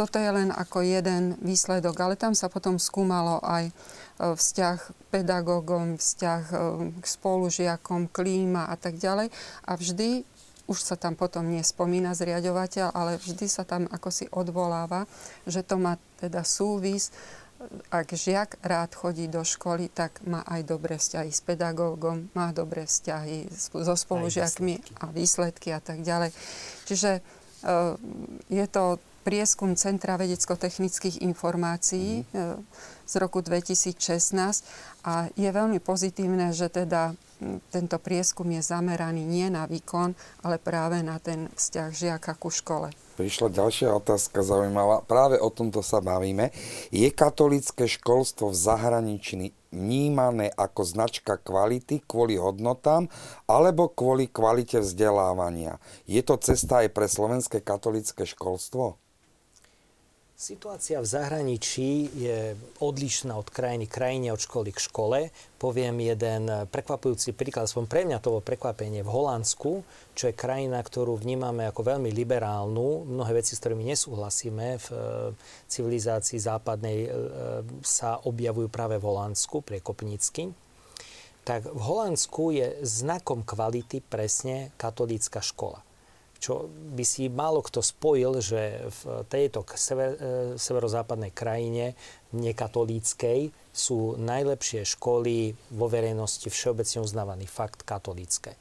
toto je len ako jeden výsledok, ale tam sa potom skúmalo aj E, vzťah k pedagógom, vzťah e, k spolužiakom, klíma a tak ďalej. A vždy, už sa tam potom nespomína zriadovateľ, ale vždy sa tam ako si odvoláva, že to má teda súvis ak žiak rád chodí do školy, tak má aj dobré vzťahy s pedagógom, má dobré vzťahy so spolužiakmi a výsledky a tak ďalej. Čiže e, je to prieskum Centra vedecko-technických informácií mm. z roku 2016 a je veľmi pozitívne, že teda tento prieskum je zameraný nie na výkon, ale práve na ten vzťah žiaka ku škole. Prišla ďalšia otázka zaujímavá. Práve o tomto sa bavíme. Je katolické školstvo v zahraničí vnímané ako značka kvality kvôli hodnotám alebo kvôli kvalite vzdelávania? Je to cesta aj pre slovenské katolické školstvo? Situácia v zahraničí je odlišná od krajiny krajine, od školy k škole. Poviem jeden prekvapujúci príklad, aspoň pre mňa to bolo prekvapenie v Holandsku, čo je krajina, ktorú vnímame ako veľmi liberálnu. Mnohé veci, s ktorými nesúhlasíme v e, civilizácii západnej, e, sa objavujú práve v Holandsku, priekopnícky. Tak v Holandsku je znakom kvality presne katolícka škola čo by si málo kto spojil, že v tejto sever, e, severozápadnej krajine nekatolíckej sú najlepšie školy vo verejnosti všeobecne uznávaný fakt katolícke.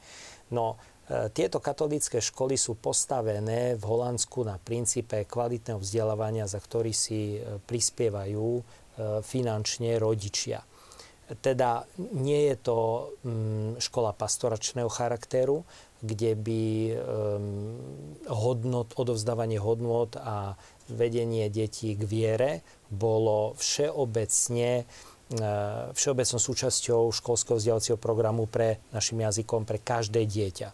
No, e, tieto katolícke školy sú postavené v Holandsku na princípe kvalitného vzdelávania, za ktorý si e, prispievajú finančne rodičia. Teda nie je to mm, škola pastoračného charakteru, kde by um, hodnot, odovzdávanie hodnot a vedenie detí k viere bolo všeobecne uh, všeobecnou súčasťou školského vzdelávacieho programu pre našim jazykom pre každé dieťa.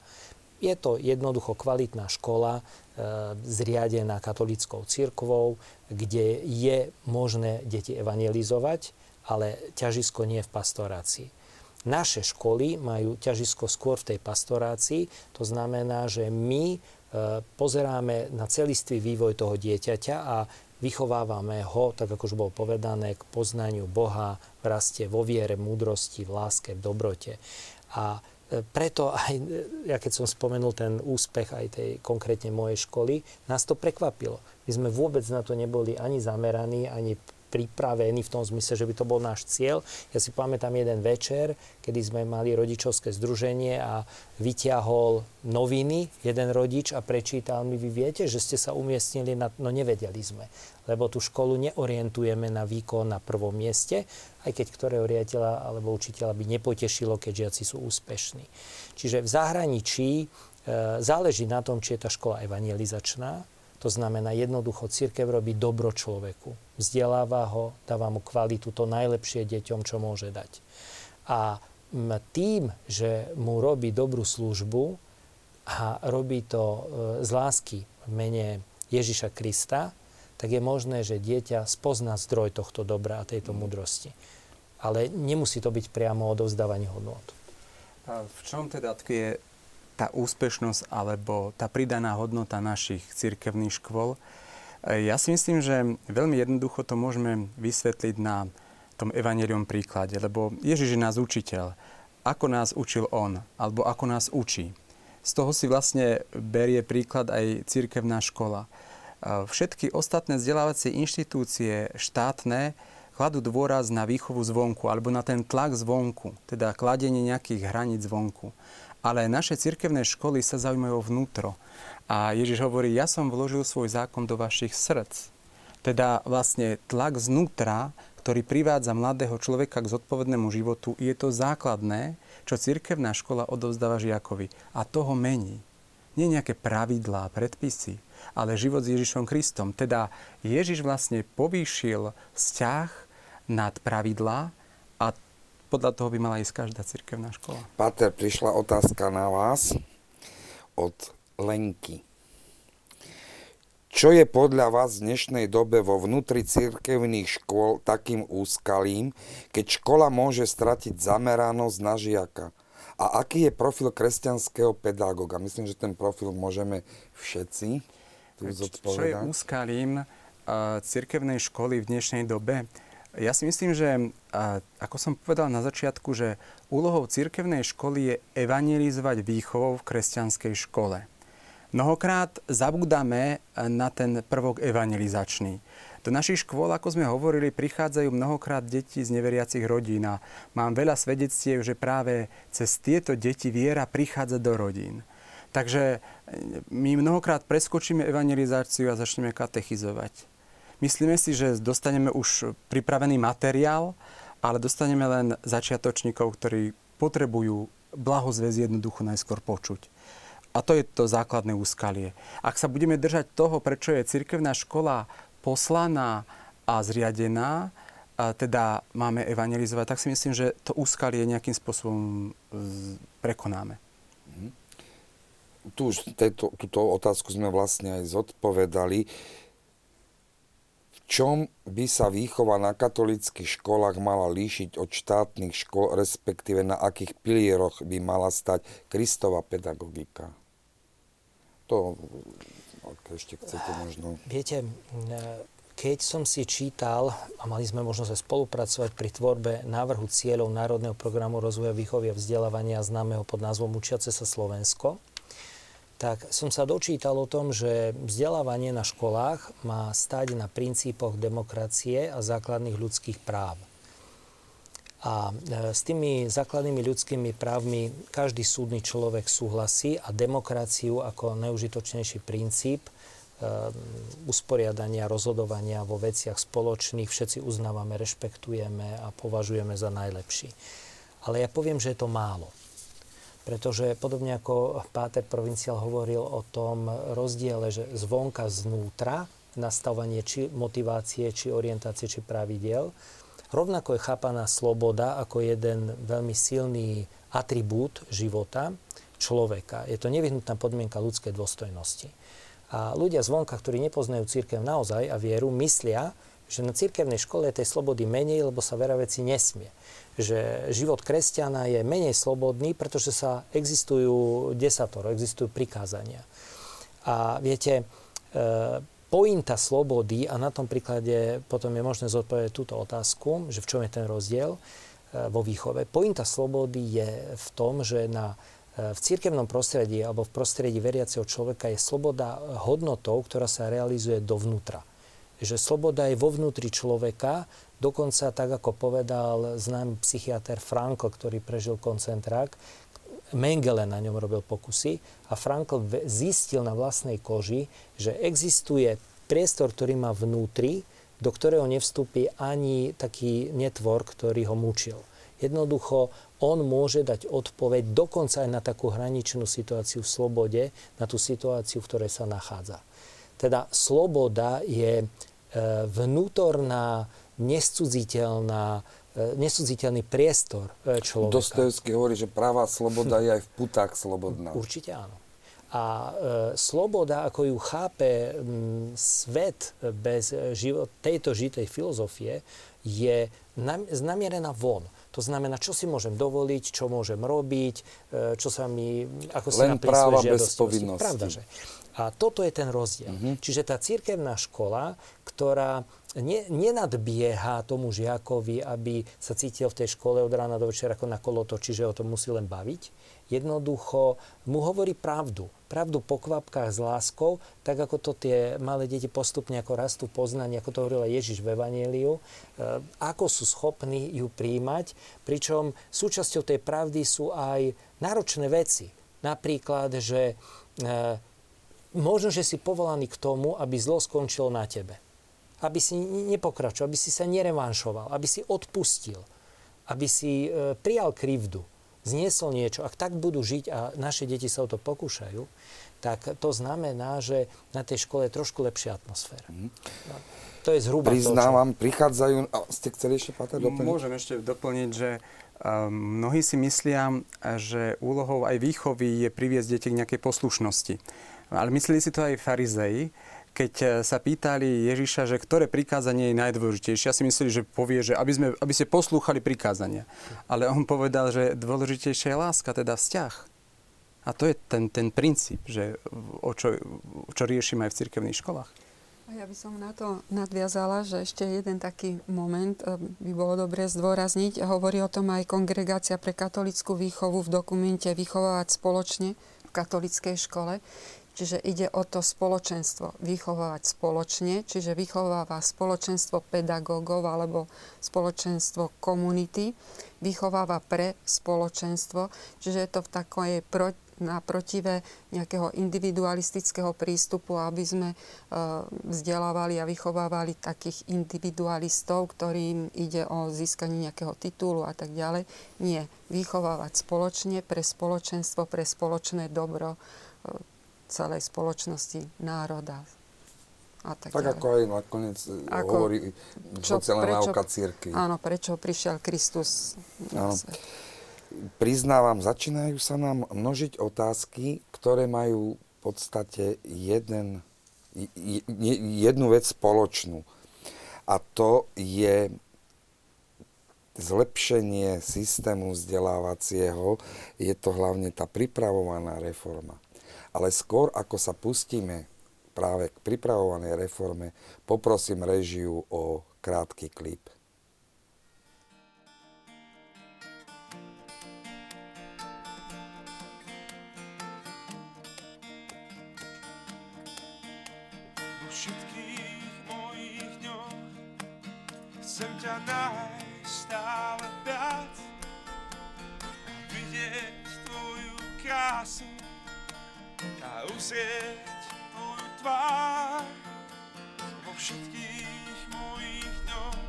Je to jednoducho kvalitná škola, uh, zriadená katolickou cirkvou, kde je možné deti evangelizovať, ale ťažisko nie v pastorácii. Naše školy majú ťažisko skôr v tej pastorácii, to znamená, že my e, pozeráme na celistvý vývoj toho dieťaťa a vychovávame ho, tak ako už bolo povedané, k poznaniu Boha v raste vo viere, múdrosti, v láske, v dobrote. A preto aj, ja keď som spomenul ten úspech aj tej konkrétne mojej školy, nás to prekvapilo. My sme vôbec na to neboli ani zameraní, ani pripravení v tom zmysle, že by to bol náš cieľ. Ja si pamätám jeden večer, kedy sme mali rodičovské združenie a vyťahol noviny jeden rodič a prečítal mi, vy viete, že ste sa umiestnili na... No nevedeli sme, lebo tú školu neorientujeme na výkon na prvom mieste, aj keď ktorého riaditeľa alebo učiteľa by nepotešilo, keď žiaci sú úspešní. Čiže v zahraničí e, záleží na tom, či je tá škola evangelizačná, to znamená, jednoducho církev robí dobro človeku. Vzdeláva ho, dáva mu kvalitu, to najlepšie deťom, čo môže dať. A tým, že mu robí dobrú službu a robí to e, z lásky v mene Ježiša Krista, tak je možné, že dieťa spozná zdroj tohto dobra a tejto múdrosti. Ale nemusí to byť priamo odovzdávanie hodnot. A v čom teda tkvie tá úspešnosť alebo tá pridaná hodnota našich cirkevných škôl. E, ja si myslím, že veľmi jednoducho to môžeme vysvetliť na tom evanelium príklade, lebo Ježiš je nás učiteľ. Ako nás učil On, alebo ako nás učí. Z toho si vlastne berie príklad aj cirkevná škola. E, všetky ostatné vzdelávacie inštitúcie štátne kladú dôraz na výchovu zvonku alebo na ten tlak zvonku, teda kladenie nejakých hraníc zvonku ale naše cirkevné školy sa zaujímajú vnútro. A Ježiš hovorí, ja som vložil svoj zákon do vašich srdc. Teda vlastne tlak znútra, ktorý privádza mladého človeka k zodpovednému životu, je to základné, čo cirkevná škola odovzdáva žiakovi. A toho mení. Nie nejaké pravidlá, predpisy, ale život s Ježišom Kristom. Teda Ježiš vlastne povýšil vzťah nad pravidlá a podľa toho by mala ísť každá cirkevná škola. Pater, prišla otázka na vás od Lenky. Čo je podľa vás v dnešnej dobe vo vnútri cirkevných škôl takým úskalím, keď škola môže stratiť zameranosť na žiaka? A aký je profil kresťanského pedagóga? Myslím, že ten profil môžeme všetci tu zodpovedať. Čo je úskalím uh, cirkevnej školy v dnešnej dobe? Ja si myslím, že ako som povedal na začiatku, že úlohou cirkevnej školy je evangelizovať výchovou v kresťanskej škole. Mnohokrát zabúdame na ten prvok evangelizačný. Do našich škôl, ako sme hovorili, prichádzajú mnohokrát deti z neveriacich rodín a mám veľa svedectiev, že práve cez tieto deti viera prichádza do rodín. Takže my mnohokrát preskočíme evangelizáciu a začneme katechizovať. Myslíme si, že dostaneme už pripravený materiál, ale dostaneme len začiatočníkov, ktorí potrebujú blahozväz jednoducho najskôr počuť. A to je to základné úskalie. Ak sa budeme držať toho, prečo je cirkevná škola poslaná a zriadená, a teda máme evangelizovať, tak si myslím, že to úskalie nejakým spôsobom prekonáme. Mhm. Tu už tejto, túto otázku sme vlastne aj zodpovedali čom by sa výchova na katolických školách mala líšiť od štátnych škôl, respektíve na akých pilieroch by mala stať Kristova pedagogika? To, ak ešte chcete možno... Viete, keď som si čítal, a mali sme možnosť aj spolupracovať pri tvorbe návrhu cieľov Národného programu rozvoja výchovy a vzdelávania známeho pod názvom Učiace sa Slovensko, tak som sa dočítal o tom, že vzdelávanie na školách má stať na princípoch demokracie a základných ľudských práv. A e, s tými základnými ľudskými právmi každý súdny človek súhlasí a demokraciu ako neužitočnejší princíp e, usporiadania, rozhodovania vo veciach spoločných všetci uznávame, rešpektujeme a považujeme za najlepší. Ale ja poviem, že je to málo pretože podobne ako Páter Provinciál hovoril o tom rozdiele, že zvonka znútra, nastavanie či motivácie, či orientácie, či pravidiel, rovnako je chápaná sloboda ako jeden veľmi silný atribút života človeka. Je to nevyhnutná podmienka ľudskej dôstojnosti. A ľudia zvonka, ktorí nepoznajú církev naozaj a vieru, myslia, že na církevnej škole je tej slobody menej, lebo sa vera veci nesmie že život kresťana je menej slobodný, pretože sa existujú desatoro, existujú prikázania. A viete, e, pointa slobody, a na tom príklade potom je možné zodpovedať túto otázku, že v čom je ten rozdiel, vo výchove. Pointa slobody je v tom, že na v církevnom prostredí alebo v prostredí veriaceho človeka je sloboda hodnotou, ktorá sa realizuje dovnútra. Že sloboda je vo vnútri človeka, dokonca tak, ako povedal známy psychiatr Frankl, ktorý prežil koncentrák, Mengele na ňom robil pokusy a Frankl zistil na vlastnej koži, že existuje priestor, ktorý má vnútri, do ktorého nevstúpi ani taký netvor, ktorý ho mučil. Jednoducho on môže dať odpoveď dokonca aj na takú hraničnú situáciu v slobode, na tú situáciu, v ktorej sa nachádza. Teda sloboda je vnútorná, nescudziteľná, e, nescudziteľný priestor e, človeka. Dostojevský hovorí, že práva sloboda je aj v putách slobodná. Určite áno. A e, sloboda, ako ju chápe m, svet bez život, tejto žitej filozofie, je nam, znamierená von. To znamená, čo si môžem dovoliť, čo môžem robiť, e, čo sa mi, ako si Len práva bez povinnosti. Pravda, že? A toto je ten rozdiel. Uh-huh. Čiže tá cirkevná škola, ktorá ne, nenadbieha tomu žiakovi, aby sa cítil v tej škole od rána do večera ako na kolotoči, že o tom musí len baviť, jednoducho mu hovorí pravdu. Pravdu po kvapkách s láskou, tak ako to tie malé deti postupne ako rastú poznanie, ako to hovorila Ježiš v Evangeliu, e, ako sú schopní ju príjmať, pričom súčasťou tej pravdy sú aj náročné veci. Napríklad, že e, možno, že si povolaný k tomu, aby zlo skončilo na tebe. Aby si nepokračoval, aby si sa nerevanšoval, aby si odpustil, aby si e, prijal krivdu zniesol niečo, ak tak budú žiť a naše deti sa o to pokúšajú, tak to znamená, že na tej škole je trošku lepšia atmosféra. Mm. To je zhruba Priznávam, to, čo... prichádzajú... A ste chceli ešte, Pater, doplniť? Môžem ešte doplniť, že mnohí si myslia, že úlohou aj výchovy je priviesť deti k nejakej poslušnosti. Ale mysleli si to aj farizei, keď e, sa pýtali Ježiša, že ktoré prikázanie je najdôležitejšie, ja si mysleli, že povie, že aby, sme, aby ste poslúchali prikázania. Ale on povedal, že dôležitejšia je láska, teda vzťah. A to je ten, ten princíp, že o čo, o čo riešime aj v cirkevných školách. Ja by som na to nadviazala, že ešte jeden taký moment e, by bolo dobre zdôrazniť. Hovorí o tom aj Kongregácia pre katolickú výchovu v dokumente Vychovávať spoločne v katolickej škole. Čiže ide o to spoločenstvo, vychovávať spoločne, čiže vychováva spoločenstvo pedagógov alebo spoločenstvo komunity, vychováva pre spoločenstvo, čiže je to v takej pro, naprotive nejakého individualistického prístupu, aby sme e, vzdelávali a vychovávali takých individualistov, ktorým ide o získanie nejakého titulu a tak ďalej. Nie, vychovávať spoločne pre spoločenstvo, pre spoločné dobro e, celej spoločnosti, národa a tak, tak ako aj nakoniec e, ako, hovorí čo, prečo, náuka círky. Áno, prečo prišiel Kristus na áno. svet. Priznávam, začínajú sa nám množiť otázky, ktoré majú v podstate jeden, jednu vec spoločnú. A to je zlepšenie systému vzdelávacieho. Je to hlavne tá pripravovaná reforma. Ale skôr, ako sa pustíme práve k pripravovanej reforme, poprosím režiu o krátky klip. chcem ťa nájsť stále viac vidieť tvoju krásu a uzrieť tvoju tvár vo všetkých mojich dňoch.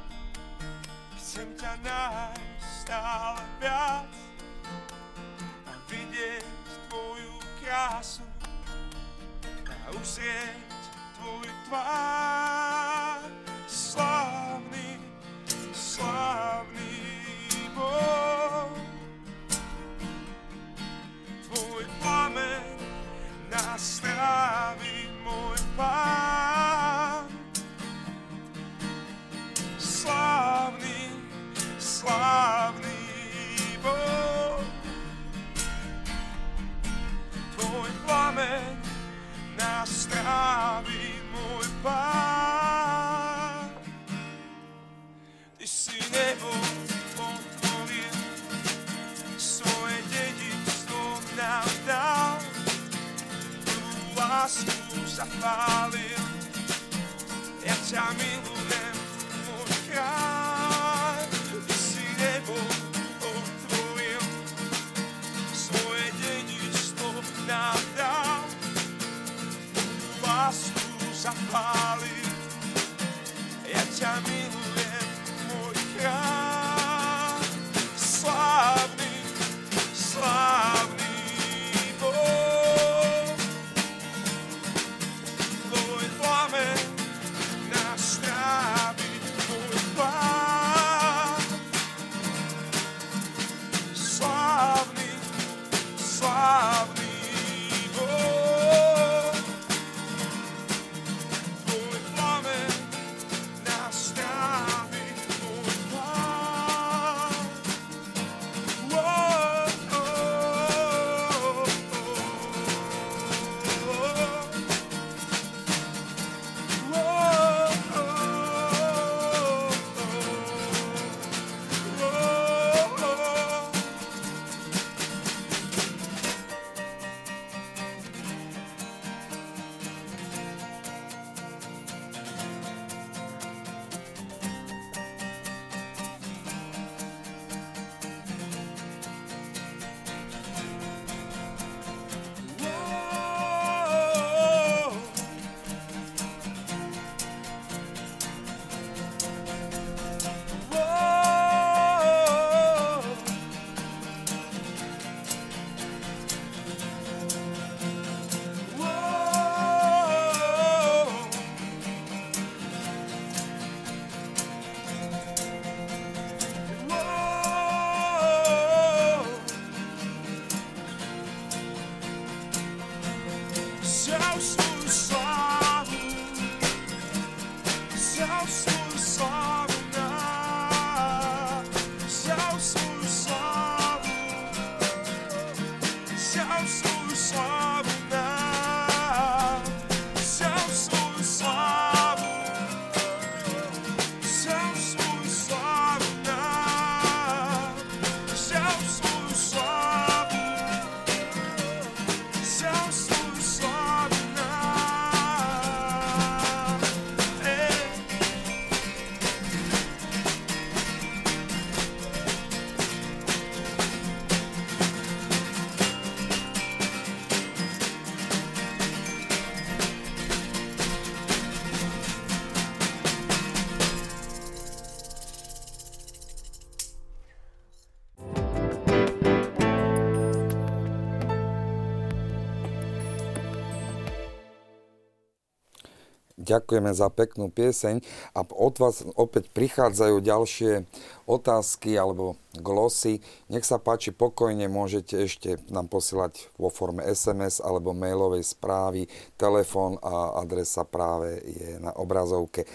Chcem ťa nájsť stále viac a vidieť tvoju krásu a uzrieť tvoju tvár. Slávny, slávny Boh, tvoj plamen na strávi môj pán. Slávny, slávny Boh, tvoj I'm falling. sorrow. Ďakujeme za peknú pieseň a od vás opäť prichádzajú ďalšie otázky alebo glosy. Nech sa páči, pokojne môžete ešte nám posielať vo forme SMS alebo mailovej správy. Telefón a adresa práve je na obrazovke.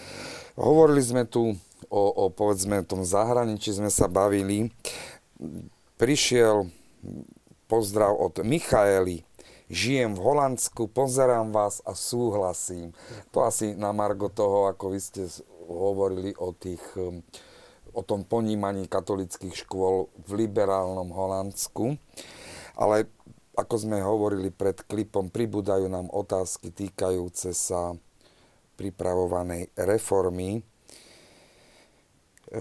Hovorili sme tu o, o povedzme tom zahraničí, sme sa bavili. Prišiel pozdrav od Michaeli žijem v Holandsku, pozerám vás a súhlasím. To asi na margo toho, ako vy ste hovorili o tých um, o tom ponímaní katolických škôl v liberálnom Holandsku. Ale ako sme hovorili pred klipom, pribúdajú nám otázky týkajúce sa pripravovanej reformy. E,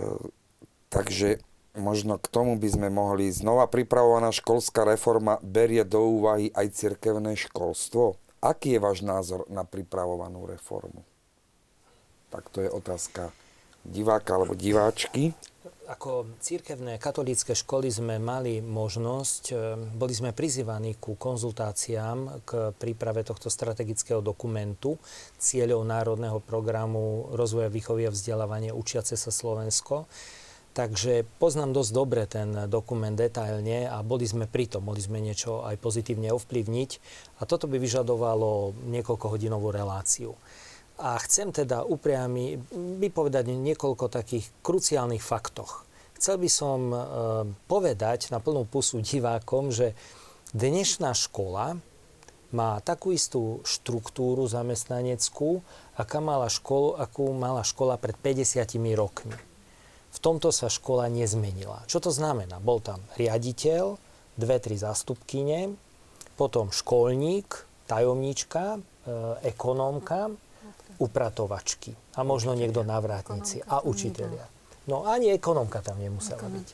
takže možno k tomu by sme mohli znova pripravovaná školská reforma berie do úvahy aj cirkevné školstvo. Aký je váš názor na pripravovanú reformu? Tak to je otázka diváka alebo diváčky. Ako církevné katolícke školy sme mali možnosť, e, boli sme prizývaní ku konzultáciám k príprave tohto strategického dokumentu cieľov Národného programu rozvoja výchovy a vzdelávania Učiace sa Slovensko Takže poznám dosť dobre ten dokument detailne a boli sme pri tom, mohli sme niečo aj pozitívne ovplyvniť a toto by vyžadovalo niekoľkohodinovú reláciu. A chcem teda upriami vypovedať niekoľko takých kruciálnych faktoch. Chcel by som e, povedať na plnú pusu divákom, že dnešná škola má takú istú štruktúru zamestnaneckú, aká mala školu, akú mala škola pred 50 rokmi. V tomto sa škola nezmenila. Čo to znamená? Bol tam riaditeľ, dve, tri zástupkyne, potom školník, tajomníčka, e, ekonómka, upratovačky a možno niekto na vrátnici a učitelia. No ani ekonomka tam nemusela byť.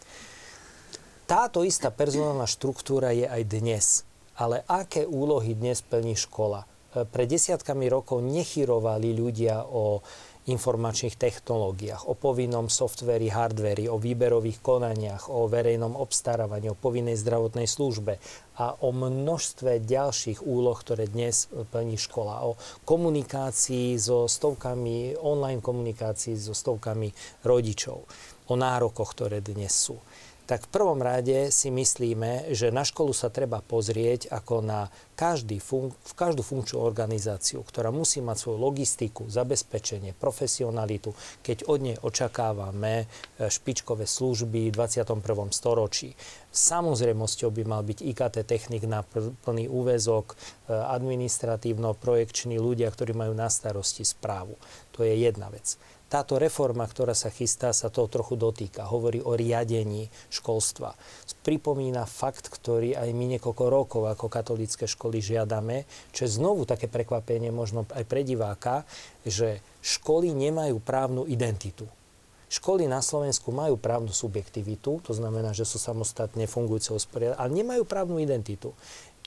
Táto istá personálna štruktúra je aj dnes. Ale aké úlohy dnes plní škola? E, pred desiatkami rokov nechyrovali ľudia o informačných technológiách, o povinnom softveri, hardveri, o výberových konaniach, o verejnom obstarávaní, o povinnej zdravotnej službe a o množstve ďalších úloh, ktoré dnes plní škola. O komunikácii so stovkami, online komunikácii so stovkami rodičov, o nárokoch, ktoré dnes sú tak v prvom rade si myslíme, že na školu sa treba pozrieť ako na každý fun- v každú funkčnú organizáciu, ktorá musí mať svoju logistiku, zabezpečenie, profesionalitu, keď od nej očakávame e, špičkové služby v 21. storočí. Samozrejmosťou by mal byť IKT technik na plný úvezok, e, administratívno-projekční ľudia, ktorí majú na starosti správu. To je jedna vec. Táto reforma, ktorá sa chystá, sa toho trochu dotýka. Hovorí o riadení školstva. Pripomína fakt, ktorý aj my niekoľko rokov ako katolické školy žiadame, čo je znovu také prekvapenie možno aj pre diváka, že školy nemajú právnu identitu. Školy na Slovensku majú právnu subjektivitu, to znamená, že sú samostatne fungujúce usporiadané, ale nemajú právnu identitu.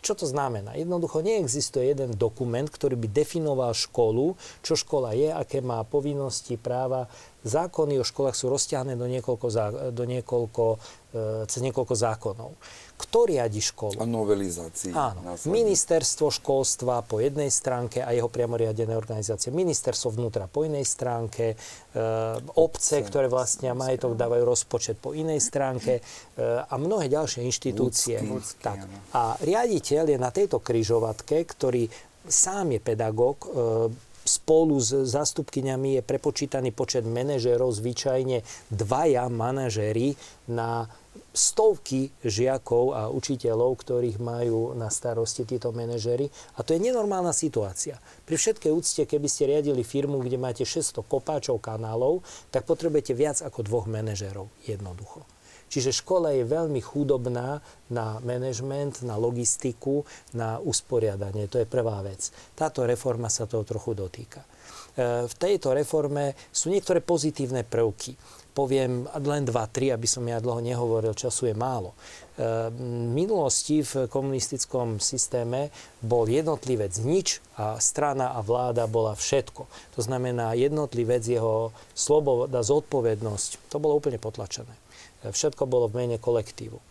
Čo to znamená? Jednoducho neexistuje jeden dokument, ktorý by definoval školu, čo škola je, aké má povinnosti, práva. Zákony o školách sú rozťahné do niekoľko, do niekoľko, e, cez niekoľko zákonov. Kto riadi školu? A novelizácii. Áno. Následne. Ministerstvo školstva po jednej stránke a jeho priamo riadené organizácie. Ministerstvo vnútra po inej stránke. E, obce, ktoré vlastne majetok dávajú rozpočet po inej stránke. E, a mnohé ďalšie inštitúcie. Ľudský, tak. A riaditeľ je na tejto kryžovatke, ktorý sám je pedagóg, e, spolu s zástupkyňami je prepočítaný počet manažérov, zvyčajne dvaja manažéri na stovky žiakov a učiteľov, ktorých majú na starosti títo manažery. A to je nenormálna situácia. Pri všetkej úcte, keby ste riadili firmu, kde máte 600 kopáčov kanálov, tak potrebujete viac ako dvoch manažerov jednoducho. Čiže škola je veľmi chudobná na management, na logistiku, na usporiadanie. To je prvá vec. Táto reforma sa toho trochu dotýka. E, v tejto reforme sú niektoré pozitívne prvky poviem len dva, tri, aby som ja dlho nehovoril, času je málo. E, v minulosti v komunistickom systéme bol jednotlivec nič a strana a vláda bola všetko. To znamená jednotlivec, jeho sloboda, zodpovednosť, to bolo úplne potlačené. Všetko bolo v mene kolektívu. E,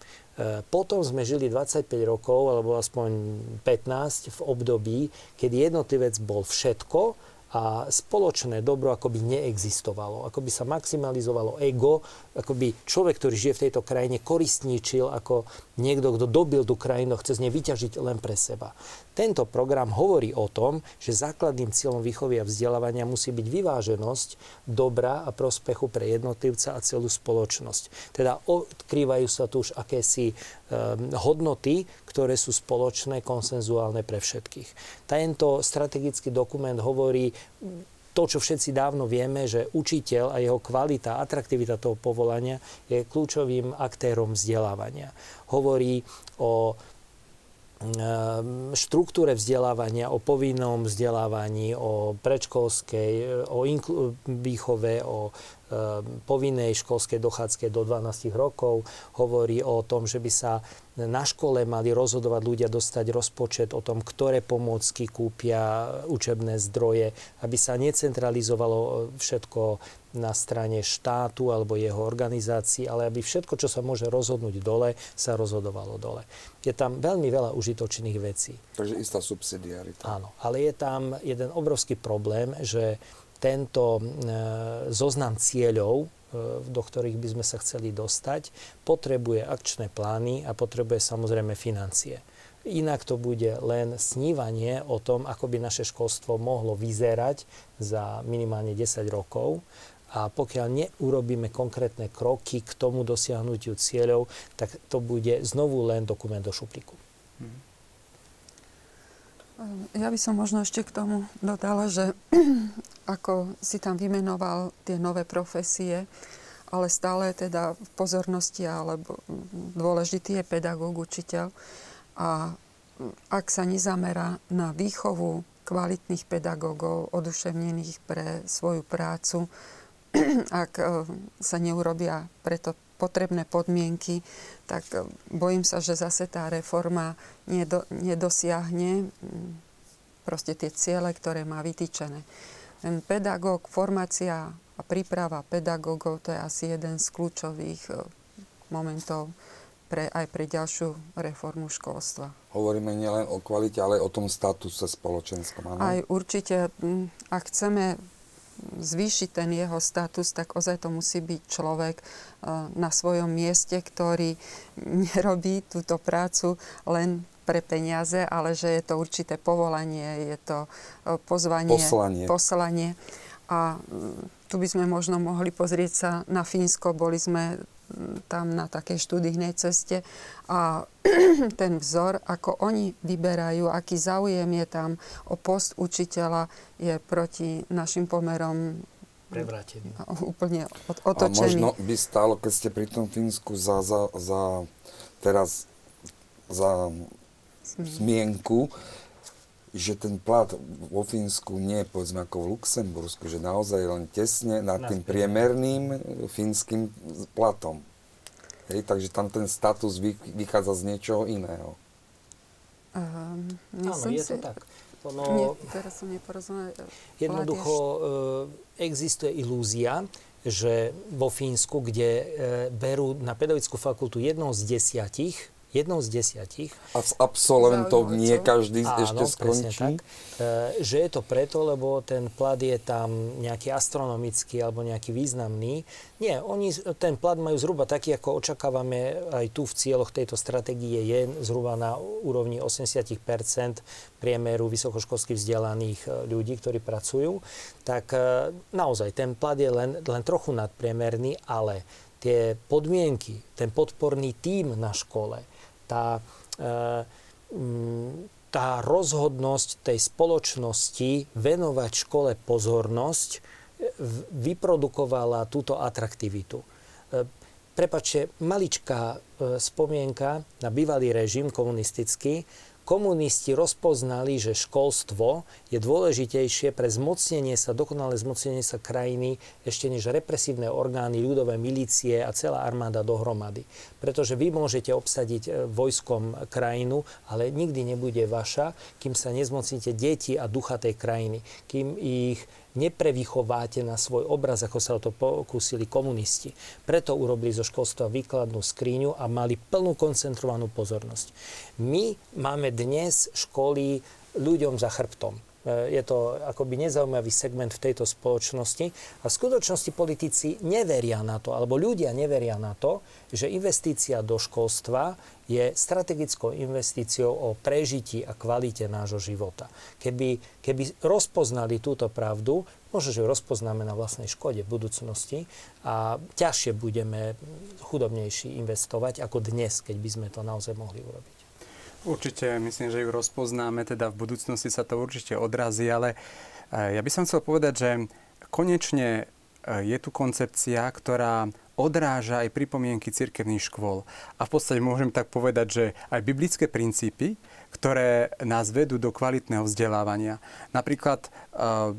potom sme žili 25 rokov, alebo aspoň 15 v období, kedy jednotlivec bol všetko a spoločné dobro akoby neexistovalo. Akoby sa maximalizovalo ego, akoby človek, ktorý žije v tejto krajine, koristníčil ako niekto, kto dobil tú krajinu, chce z nej vyťažiť len pre seba. Tento program hovorí o tom, že základným cieľom výchovy a vzdelávania musí byť vyváženosť dobra a prospechu pre jednotlivca a celú spoločnosť. Teda odkrývajú sa tu už akési hodnoty, ktoré sú spoločné, konsenzuálne pre všetkých. Tento strategický dokument hovorí to, čo všetci dávno vieme, že učiteľ a jeho kvalita, atraktivita toho povolania je kľúčovým aktérom vzdelávania. Hovorí o Ehm, štruktúre vzdelávania, o povinnom vzdelávaní, o predškolskej, o inklu- výchove, o ehm, povinnej školskej dochádzke do 12 rokov. Hovorí o tom, že by sa na škole mali rozhodovať ľudia dostať rozpočet o tom, ktoré pomôcky kúpia učebné zdroje, aby sa necentralizovalo všetko na strane štátu alebo jeho organizácií, ale aby všetko, čo sa môže rozhodnúť dole, sa rozhodovalo dole. Je tam veľmi veľa užitočných vecí. Takže istá subsidiarita. Áno, ale je tam jeden obrovský problém, že tento e, zoznam cieľov, e, do ktorých by sme sa chceli dostať, potrebuje akčné plány a potrebuje samozrejme financie. Inak to bude len snívanie o tom, ako by naše školstvo mohlo vyzerať za minimálne 10 rokov a pokiaľ neurobíme konkrétne kroky k tomu dosiahnutiu cieľov, tak to bude znovu len dokument do šuplíku. Mhm. Ja by som možno ešte k tomu dodala, že ako si tam vymenoval tie nové profesie, ale stále teda v pozornosti alebo dôležitý je pedagóg, učiteľ. A ak sa nezamera na výchovu kvalitných pedagógov, oduševnených pre svoju prácu, ak sa neurobia preto potrebné podmienky, tak bojím sa, že zase tá reforma nedo, nedosiahne proste tie ciele, ktoré má vytýčené. Ten pedagóg, formácia a príprava pedagógov, to je asi jeden z kľúčových momentov pre, aj pre ďalšiu reformu školstva. Hovoríme nielen o kvalite, ale o tom statuse spoločenskom. Áno? Aj určite, ak chceme zvýšiť ten jeho status, tak ozaj to musí byť človek na svojom mieste, ktorý nerobí túto prácu len pre peniaze, ale že je to určité povolanie, je to pozvanie, poslanie. poslanie. A tu by sme možno mohli pozrieť sa na Fínsko. Boli sme tam na takej študijnej ceste a ten vzor, ako oni vyberajú, aký záujem je tam o post učiteľa, je proti našim pomerom prevrátený. Úplne otočený. A možno by stálo, keď ste pri tom Fínsku za, za, za teraz za zmienku, že ten plat vo Fínsku nie je povedzme ako v Luxembursku, že naozaj len tesne nad tým priemerným fínskym platom. Hej, takže tam ten status vychádza z niečoho iného. Um, Áno, je to tak. Ono, nie, teraz som neporozumel. Jednoducho e, existuje ilúzia, že vo Fínsku, kde e, berú na pedagogickú fakultu jednou z desiatich jednou z desiatich. A z absolventov nie každý Áno, ešte skončí? tak. E, že je to preto, lebo ten plat je tam nejaký astronomický alebo nejaký významný. Nie, oni ten plat majú zhruba taký, ako očakávame aj tu v cieľoch tejto stratégie je zhruba na úrovni 80 priemeru vysokoškolských vzdelaných e, ľudí, ktorí pracujú. Tak e, naozaj ten plat je len, len trochu nadpriemerný, ale tie podmienky, ten podporný tím na škole, tá, e, mm, tá rozhodnosť tej spoločnosti venovať škole pozornosť e, vyprodukovala túto atraktivitu. E, prepačte, maličká spomienka na bývalý režim komunistický, komunisti rozpoznali, že školstvo je dôležitejšie pre zmocnenie sa, dokonalé zmocnenie sa krajiny, ešte než represívne orgány, ľudové milície a celá armáda dohromady. Pretože vy môžete obsadiť e, vojskom krajinu, ale nikdy nebude vaša, kým sa nezmocníte deti a ducha tej krajiny, kým ich neprevychováte na svoj obraz, ako sa o to pokúsili komunisti. Preto urobili zo školstva výkladnú skríňu a mali plnú koncentrovanú pozornosť. My máme dnes školy ľuďom za chrbtom. E, je to akoby nezaujímavý segment v tejto spoločnosti a v skutočnosti politici neveria na to, alebo ľudia neveria na to, že investícia do školstva je strategickou investíciou o prežití a kvalite nášho života. Keby, keby rozpoznali túto pravdu, možno, že ju rozpoznáme na vlastnej škode v budúcnosti a ťažšie budeme chudobnejší investovať ako dnes, keď by sme to naozaj mohli urobiť. Určite, myslím, že ju rozpoznáme, teda v budúcnosti sa to určite odrazí, ale e, ja by som chcel povedať, že konečne e, je tu koncepcia, ktorá odráža aj pripomienky cirkevných škôl. A v podstate môžem tak povedať, že aj biblické princípy, ktoré nás vedú do kvalitného vzdelávania. Napríklad e,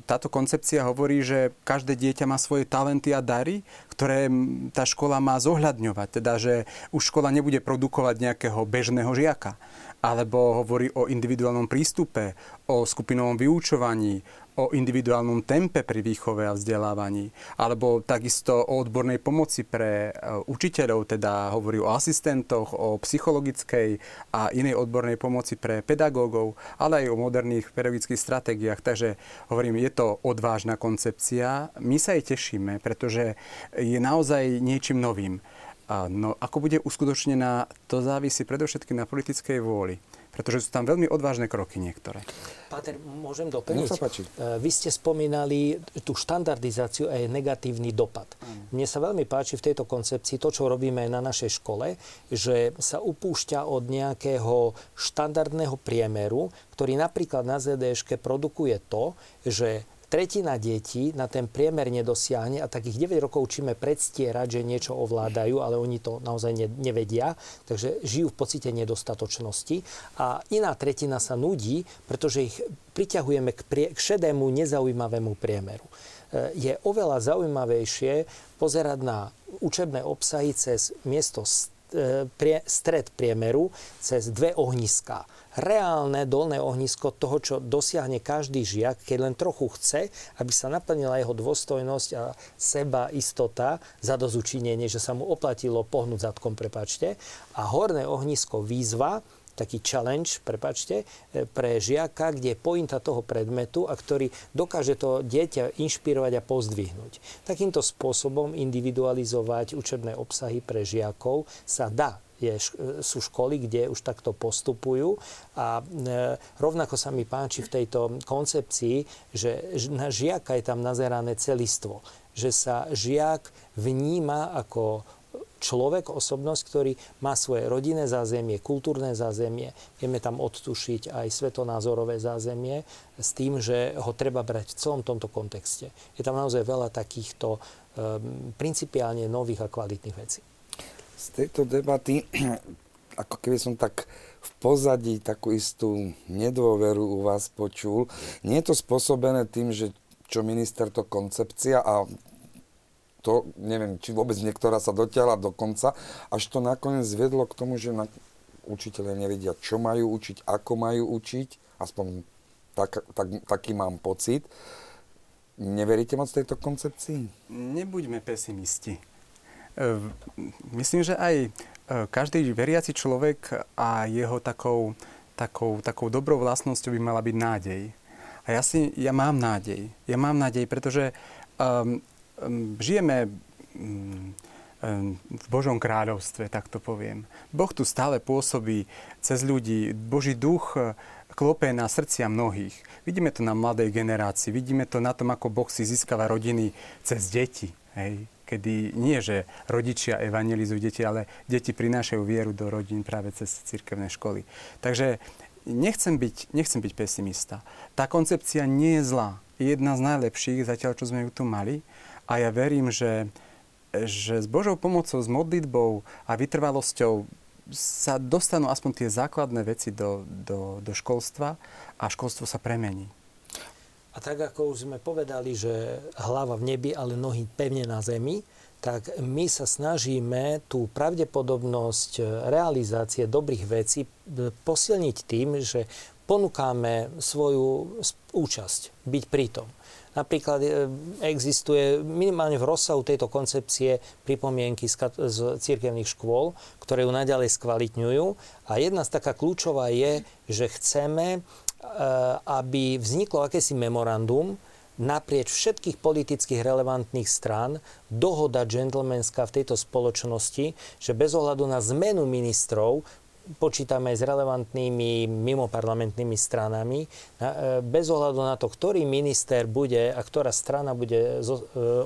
táto koncepcia hovorí, že každé dieťa má svoje talenty a dary, ktoré tá škola má zohľadňovať. Teda, že už škola nebude produkovať nejakého bežného žiaka, alebo hovorí o individuálnom prístupe, o skupinovom vyučovaní, o individuálnom tempe pri výchove a vzdelávaní, alebo takisto o odbornej pomoci pre e, učiteľov, teda hovorí o asistentoch, o psychologickej a inej odbornej pomoci pre pedagógov, ale aj o moderných pedagogických stratégiách. Takže hovorím, je to odvážna koncepcia. My sa jej tešíme, pretože je naozaj niečím novým. No ako bude uskutočnená, to závisí predovšetkým na politickej vôli. Pretože sú tam veľmi odvážne kroky niektoré. Páter, môžem doplniť? E, vy ste spomínali tú štandardizáciu a jej negatívny dopad. Ano. Mne sa veľmi páči v tejto koncepcii to, čo robíme aj na našej škole, že sa upúšťa od nejakého štandardného priemeru, ktorý napríklad na ZDŠke produkuje to, že tretina detí na ten priemer nedosiahne a takých 9 rokov učíme predstierať, že niečo ovládajú, ale oni to naozaj nevedia, takže žijú v pocite nedostatočnosti a iná tretina sa nudí, pretože ich priťahujeme k, prie, k šedému, nezaujímavému priemeru. je oveľa zaujímavejšie pozerať na učebné obsahy cez miesto E, stred priemeru cez dve ohniská. Reálne dolné ohnisko toho, čo dosiahne každý žiak, keď len trochu chce, aby sa naplnila jeho dôstojnosť a seba istota za dozučinenie, že sa mu oplatilo pohnúť zadkom, prepačte. A horné ohnisko výzva, taký challenge, prepačte, e, pre žiaka, kde je pointa toho predmetu a ktorý dokáže to dieťa inšpirovať a pozdvihnúť. Takýmto spôsobom individualizovať učebné obsahy pre žiakov sa dá je, sú školy, kde už takto postupujú a e, rovnako sa mi páči v tejto koncepcii, že na žiaka je tam nazerané celistvo, že sa žiak vníma ako človek, osobnosť, ktorý má svoje rodinné zázemie, kultúrne zázemie. Vieme tam odtušiť aj svetonázorové zázemie s tým, že ho treba brať v celom tomto kontexte. Je tam naozaj veľa takýchto um, principiálne nových a kvalitných vecí. Z tejto debaty, ako keby som tak v pozadí takú istú nedôveru u vás počul. Nie je to spôsobené tým, že čo minister to koncepcia a to, neviem, či vôbec niektorá sa dotiahla do konca, až to nakoniec zviedlo k tomu, že na, učiteľe nevedia, čo majú učiť, ako majú učiť, aspoň tak, tak, taký mám pocit. Neveríte moc tejto koncepcii? Nebuďme pesimisti. Myslím, že aj e, každý veriaci človek a jeho takou, takou, takou dobrou vlastnosťou by mala byť nádej. A ja, si, ja mám nádej. Ja mám nádej, pretože um, žijeme v Božom kráľovstve, tak to poviem. Boh tu stále pôsobí cez ľudí. Boží duch e, klope na srdcia mnohých. Vidíme to na mladej generácii, vidíme to na tom, ako Boh si získava rodiny cez deti. Hej? Kedy nie, že rodičia evangelizujú deti, ale deti prinášajú vieru do rodín práve cez cirkevné školy. Takže nechcem byť, nechcem byť pesimista. Tá koncepcia nie je zlá. Je jedna z najlepších, zatiaľ čo sme ju tu mali. A ja verím, že, že s Božou pomocou, s modlitbou a vytrvalosťou sa dostanú aspoň tie základné veci do, do, do školstva a školstvo sa premení. A tak ako už sme povedali, že hlava v nebi, ale nohy pevne na zemi, tak my sa snažíme tú pravdepodobnosť realizácie dobrých vecí posilniť tým, že ponúkame svoju účasť, byť pritom. Napríklad e, existuje minimálne v rozsahu tejto koncepcie pripomienky z, církevných škôl, ktoré ju naďalej skvalitňujú. A jedna z taká kľúčová je, že chceme, e, aby vzniklo akési memorandum, naprieč všetkých politických relevantných strán dohoda džentlmenská v tejto spoločnosti, že bez ohľadu na zmenu ministrov počítame s relevantnými mimoparlamentnými stranami, e, bez ohľadu na to, ktorý minister bude a ktorá strana bude e,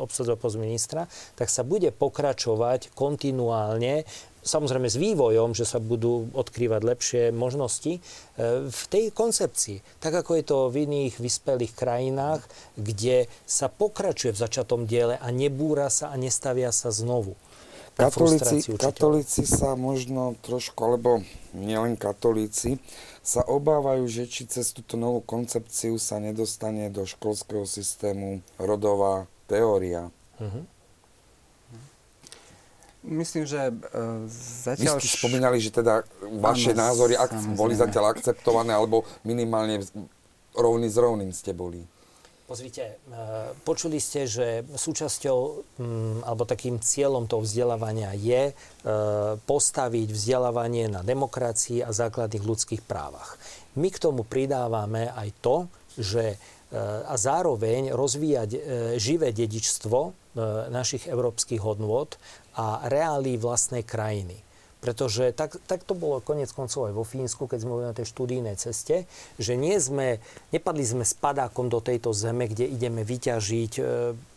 obsadzovať post ministra, tak sa bude pokračovať kontinuálne samozrejme s vývojom, že sa budú odkrývať lepšie možnosti, e, v tej koncepcii. Tak ako je to v iných vyspelých krajinách, kde sa pokračuje v začatom diele a nebúra sa a nestavia sa znovu. Katolíci, katolíci sa možno trošku, alebo nielen katolíci, sa obávajú, že či cez túto novú koncepciu sa nedostane do školského systému rodová teória. Uh-huh. Myslím, že uh, zatiaľ... Vy ste spomínali, že teda vaše ano, názory ak- boli zatiaľ akceptované, alebo minimálne rovný s rovným ste boli. Pozrite, e, počuli ste, že súčasťou mm, alebo takým cieľom toho vzdelávania je e, postaviť vzdelávanie na demokracii a základných ľudských právach. My k tomu pridávame aj to, že e, a zároveň rozvíjať živé dedičstvo našich európskych hodnôt a reálí vlastnej krajiny. Pretože tak, tak to bolo konec koncov aj vo Fínsku, keď sme boli na tej študijnej ceste, že nie sme, nepadli sme spadákom do tejto zeme, kde ideme vyťažiť e,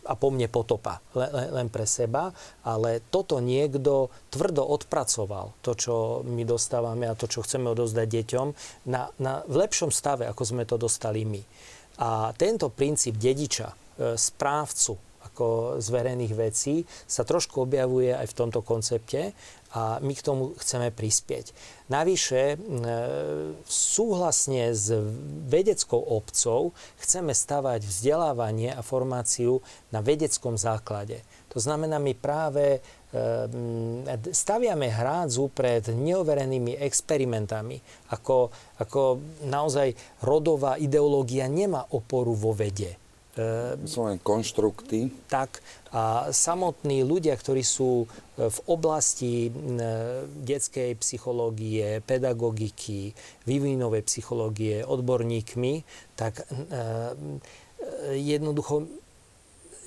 a po mne potopa len, len pre seba, ale toto niekto tvrdo odpracoval, to, čo my dostávame a to, čo chceme odozdať deťom, na, na, v lepšom stave, ako sme to dostali my. A tento princíp dediča, e, správcu, ako z verejných vecí sa trošku objavuje aj v tomto koncepte a my k tomu chceme prispieť. Navyše, súhlasne s vedeckou obcou chceme stavať vzdelávanie a formáciu na vedeckom základe. To znamená, my práve e, staviame hrádzu pred neoverenými experimentami. Ako, ako naozaj rodová ideológia nemá oporu vo vede. E, sú len konštrukty. Tak a samotní ľudia, ktorí sú e, v oblasti detskej psychológie, pedagogiky, vývinovej psychológie, odborníkmi, tak jednoducho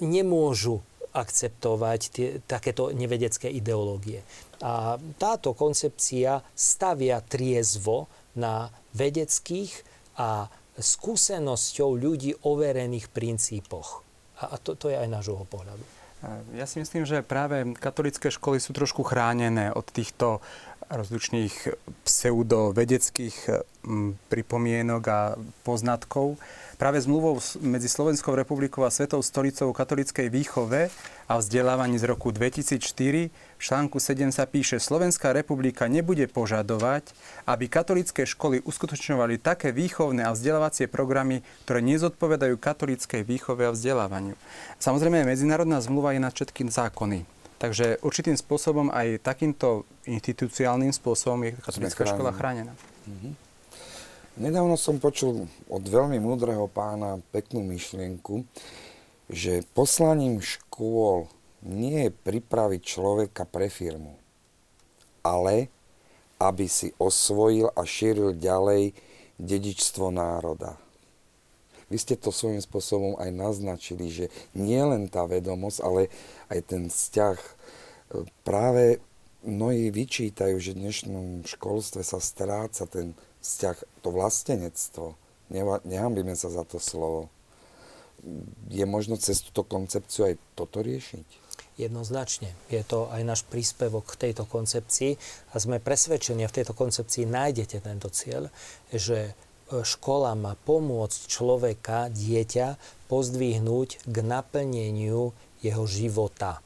nemôžu akceptovať tie, takéto nevedecké ideológie. A táto koncepcia stavia triezvo na vedeckých a skúsenosťou ľudí overených princípoch. A, a to, to je aj nášho pohľadu. Ja si myslím, že práve katolické školy sú trošku chránené od týchto rozličných pseudovedeckých pripomienok a poznatkov práve zmluvou medzi Slovenskou republikou a Svetou stolicou katolíckej výchove a vzdelávaní z roku 2004 v článku 7 sa píše, Slovenská republika nebude požadovať, aby katolické školy uskutočňovali také výchovné a vzdelávacie programy, ktoré nezodpovedajú katolíckej výchove a vzdelávaniu. Samozrejme, medzinárodná zmluva je na všetkým zákony. Takže určitým spôsobom aj takýmto institucionálnym spôsobom je katolická škola chránená. Mm-hmm. Nedávno som počul od veľmi múdreho pána peknú myšlienku, že poslaním škôl nie je pripraviť človeka pre firmu, ale aby si osvojil a šíril ďalej dedičstvo národa. Vy ste to svojím spôsobom aj naznačili, že nie len tá vedomosť, ale aj ten vzťah. Práve mnohí vyčítajú, že v dnešnom školstve sa stráca ten vzťah, to vlastenectvo, nehambíme sa za to slovo, je možno cez túto koncepciu aj toto riešiť? Jednoznačne. Je to aj náš príspevok k tejto koncepcii a sme presvedčení, a v tejto koncepcii nájdete tento cieľ, že e, škola má pomôcť človeka, dieťa, pozdvihnúť k naplneniu jeho života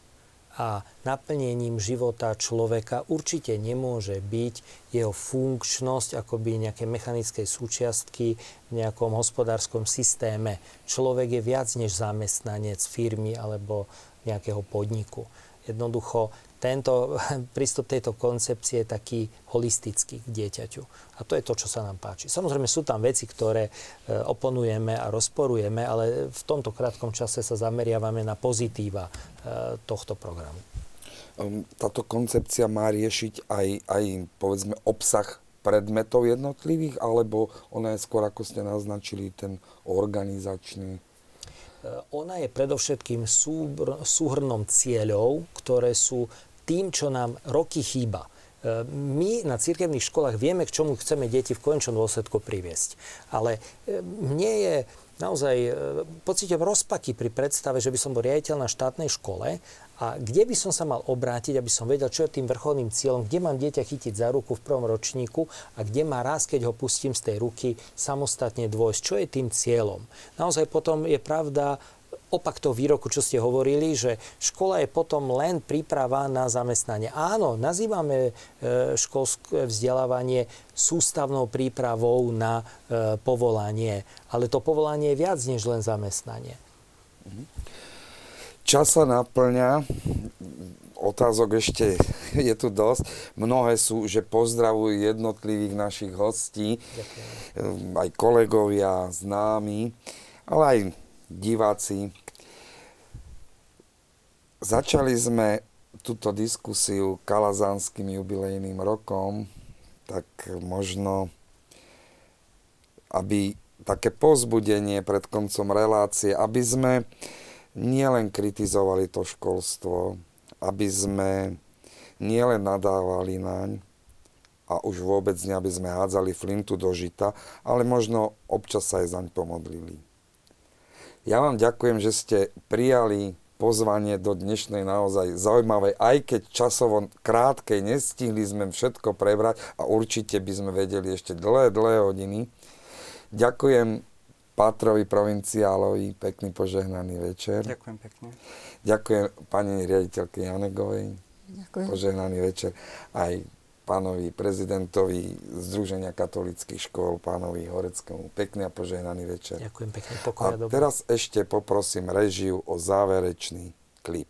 a naplnením života človeka určite nemôže byť jeho funkčnosť akoby nejaké mechanickej súčiastky v nejakom hospodárskom systéme. Človek je viac než zamestnanec firmy alebo nejakého podniku. Jednoducho tento prístup tejto koncepcie je taký holistický k dieťaťu. A to je to, čo sa nám páči. Samozrejme sú tam veci, ktoré e, oponujeme a rozporujeme, ale v tomto krátkom čase sa zameriavame na pozitíva e, tohto programu. Ehm, táto koncepcia má riešiť aj, aj povedzme obsah predmetov jednotlivých, alebo ona je skôr, ako ste naznačili, ten organizačný? E, ona je predovšetkým súhrnom cieľov, ktoré sú tým, čo nám roky chýba. E, my na cirkevných školách vieme, k čomu chceme deti v končnom dôsledku priviesť. Ale e, mne je naozaj e, pocítim rozpaky pri predstave, že by som bol riaditeľ na štátnej škole a kde by som sa mal obrátiť, aby som vedel, čo je tým vrcholným cieľom, kde mám dieťa chytiť za ruku v prvom ročníku a kde má raz, keď ho pustím z tej ruky, samostatne dôjsť, čo je tým cieľom. Naozaj potom je pravda, opak toho výroku, čo ste hovorili, že škola je potom len príprava na zamestnanie. Áno, nazývame e, školské vzdelávanie sústavnou prípravou na e, povolanie, ale to povolanie je viac než len zamestnanie. Čas sa naplňa, otázok ešte je tu dosť. Mnohé sú, že pozdravujú jednotlivých našich hostí, Ďakujem. aj kolegovia, známi, ale aj diváci. Začali sme túto diskusiu kalazánskym jubilejným rokom, tak možno, aby také pozbudenie pred koncom relácie, aby sme nielen kritizovali to školstvo, aby sme nielen nadávali naň, a už vôbec nie, aby sme hádzali flintu do žita, ale možno občas sa aj zaň pomodlili. Ja vám ďakujem, že ste prijali pozvanie do dnešnej naozaj zaujímavej, aj keď časovo krátkej nestihli sme všetko prebrať a určite by sme vedeli ešte dlhé, dlhé hodiny. Ďakujem Pátrovi provinciálovi, pekný požehnaný večer. Ďakujem pekne. Ďakujem pani riaditeľke Janegovej. Ďakujem. Požehnaný večer aj pánovi prezidentovi Združenia katolických škôl, pánovi Horeckému. Pekný a požehnaný večer. Ďakujem pekne, pokoj a, a teraz ešte poprosím režiu o záverečný klip.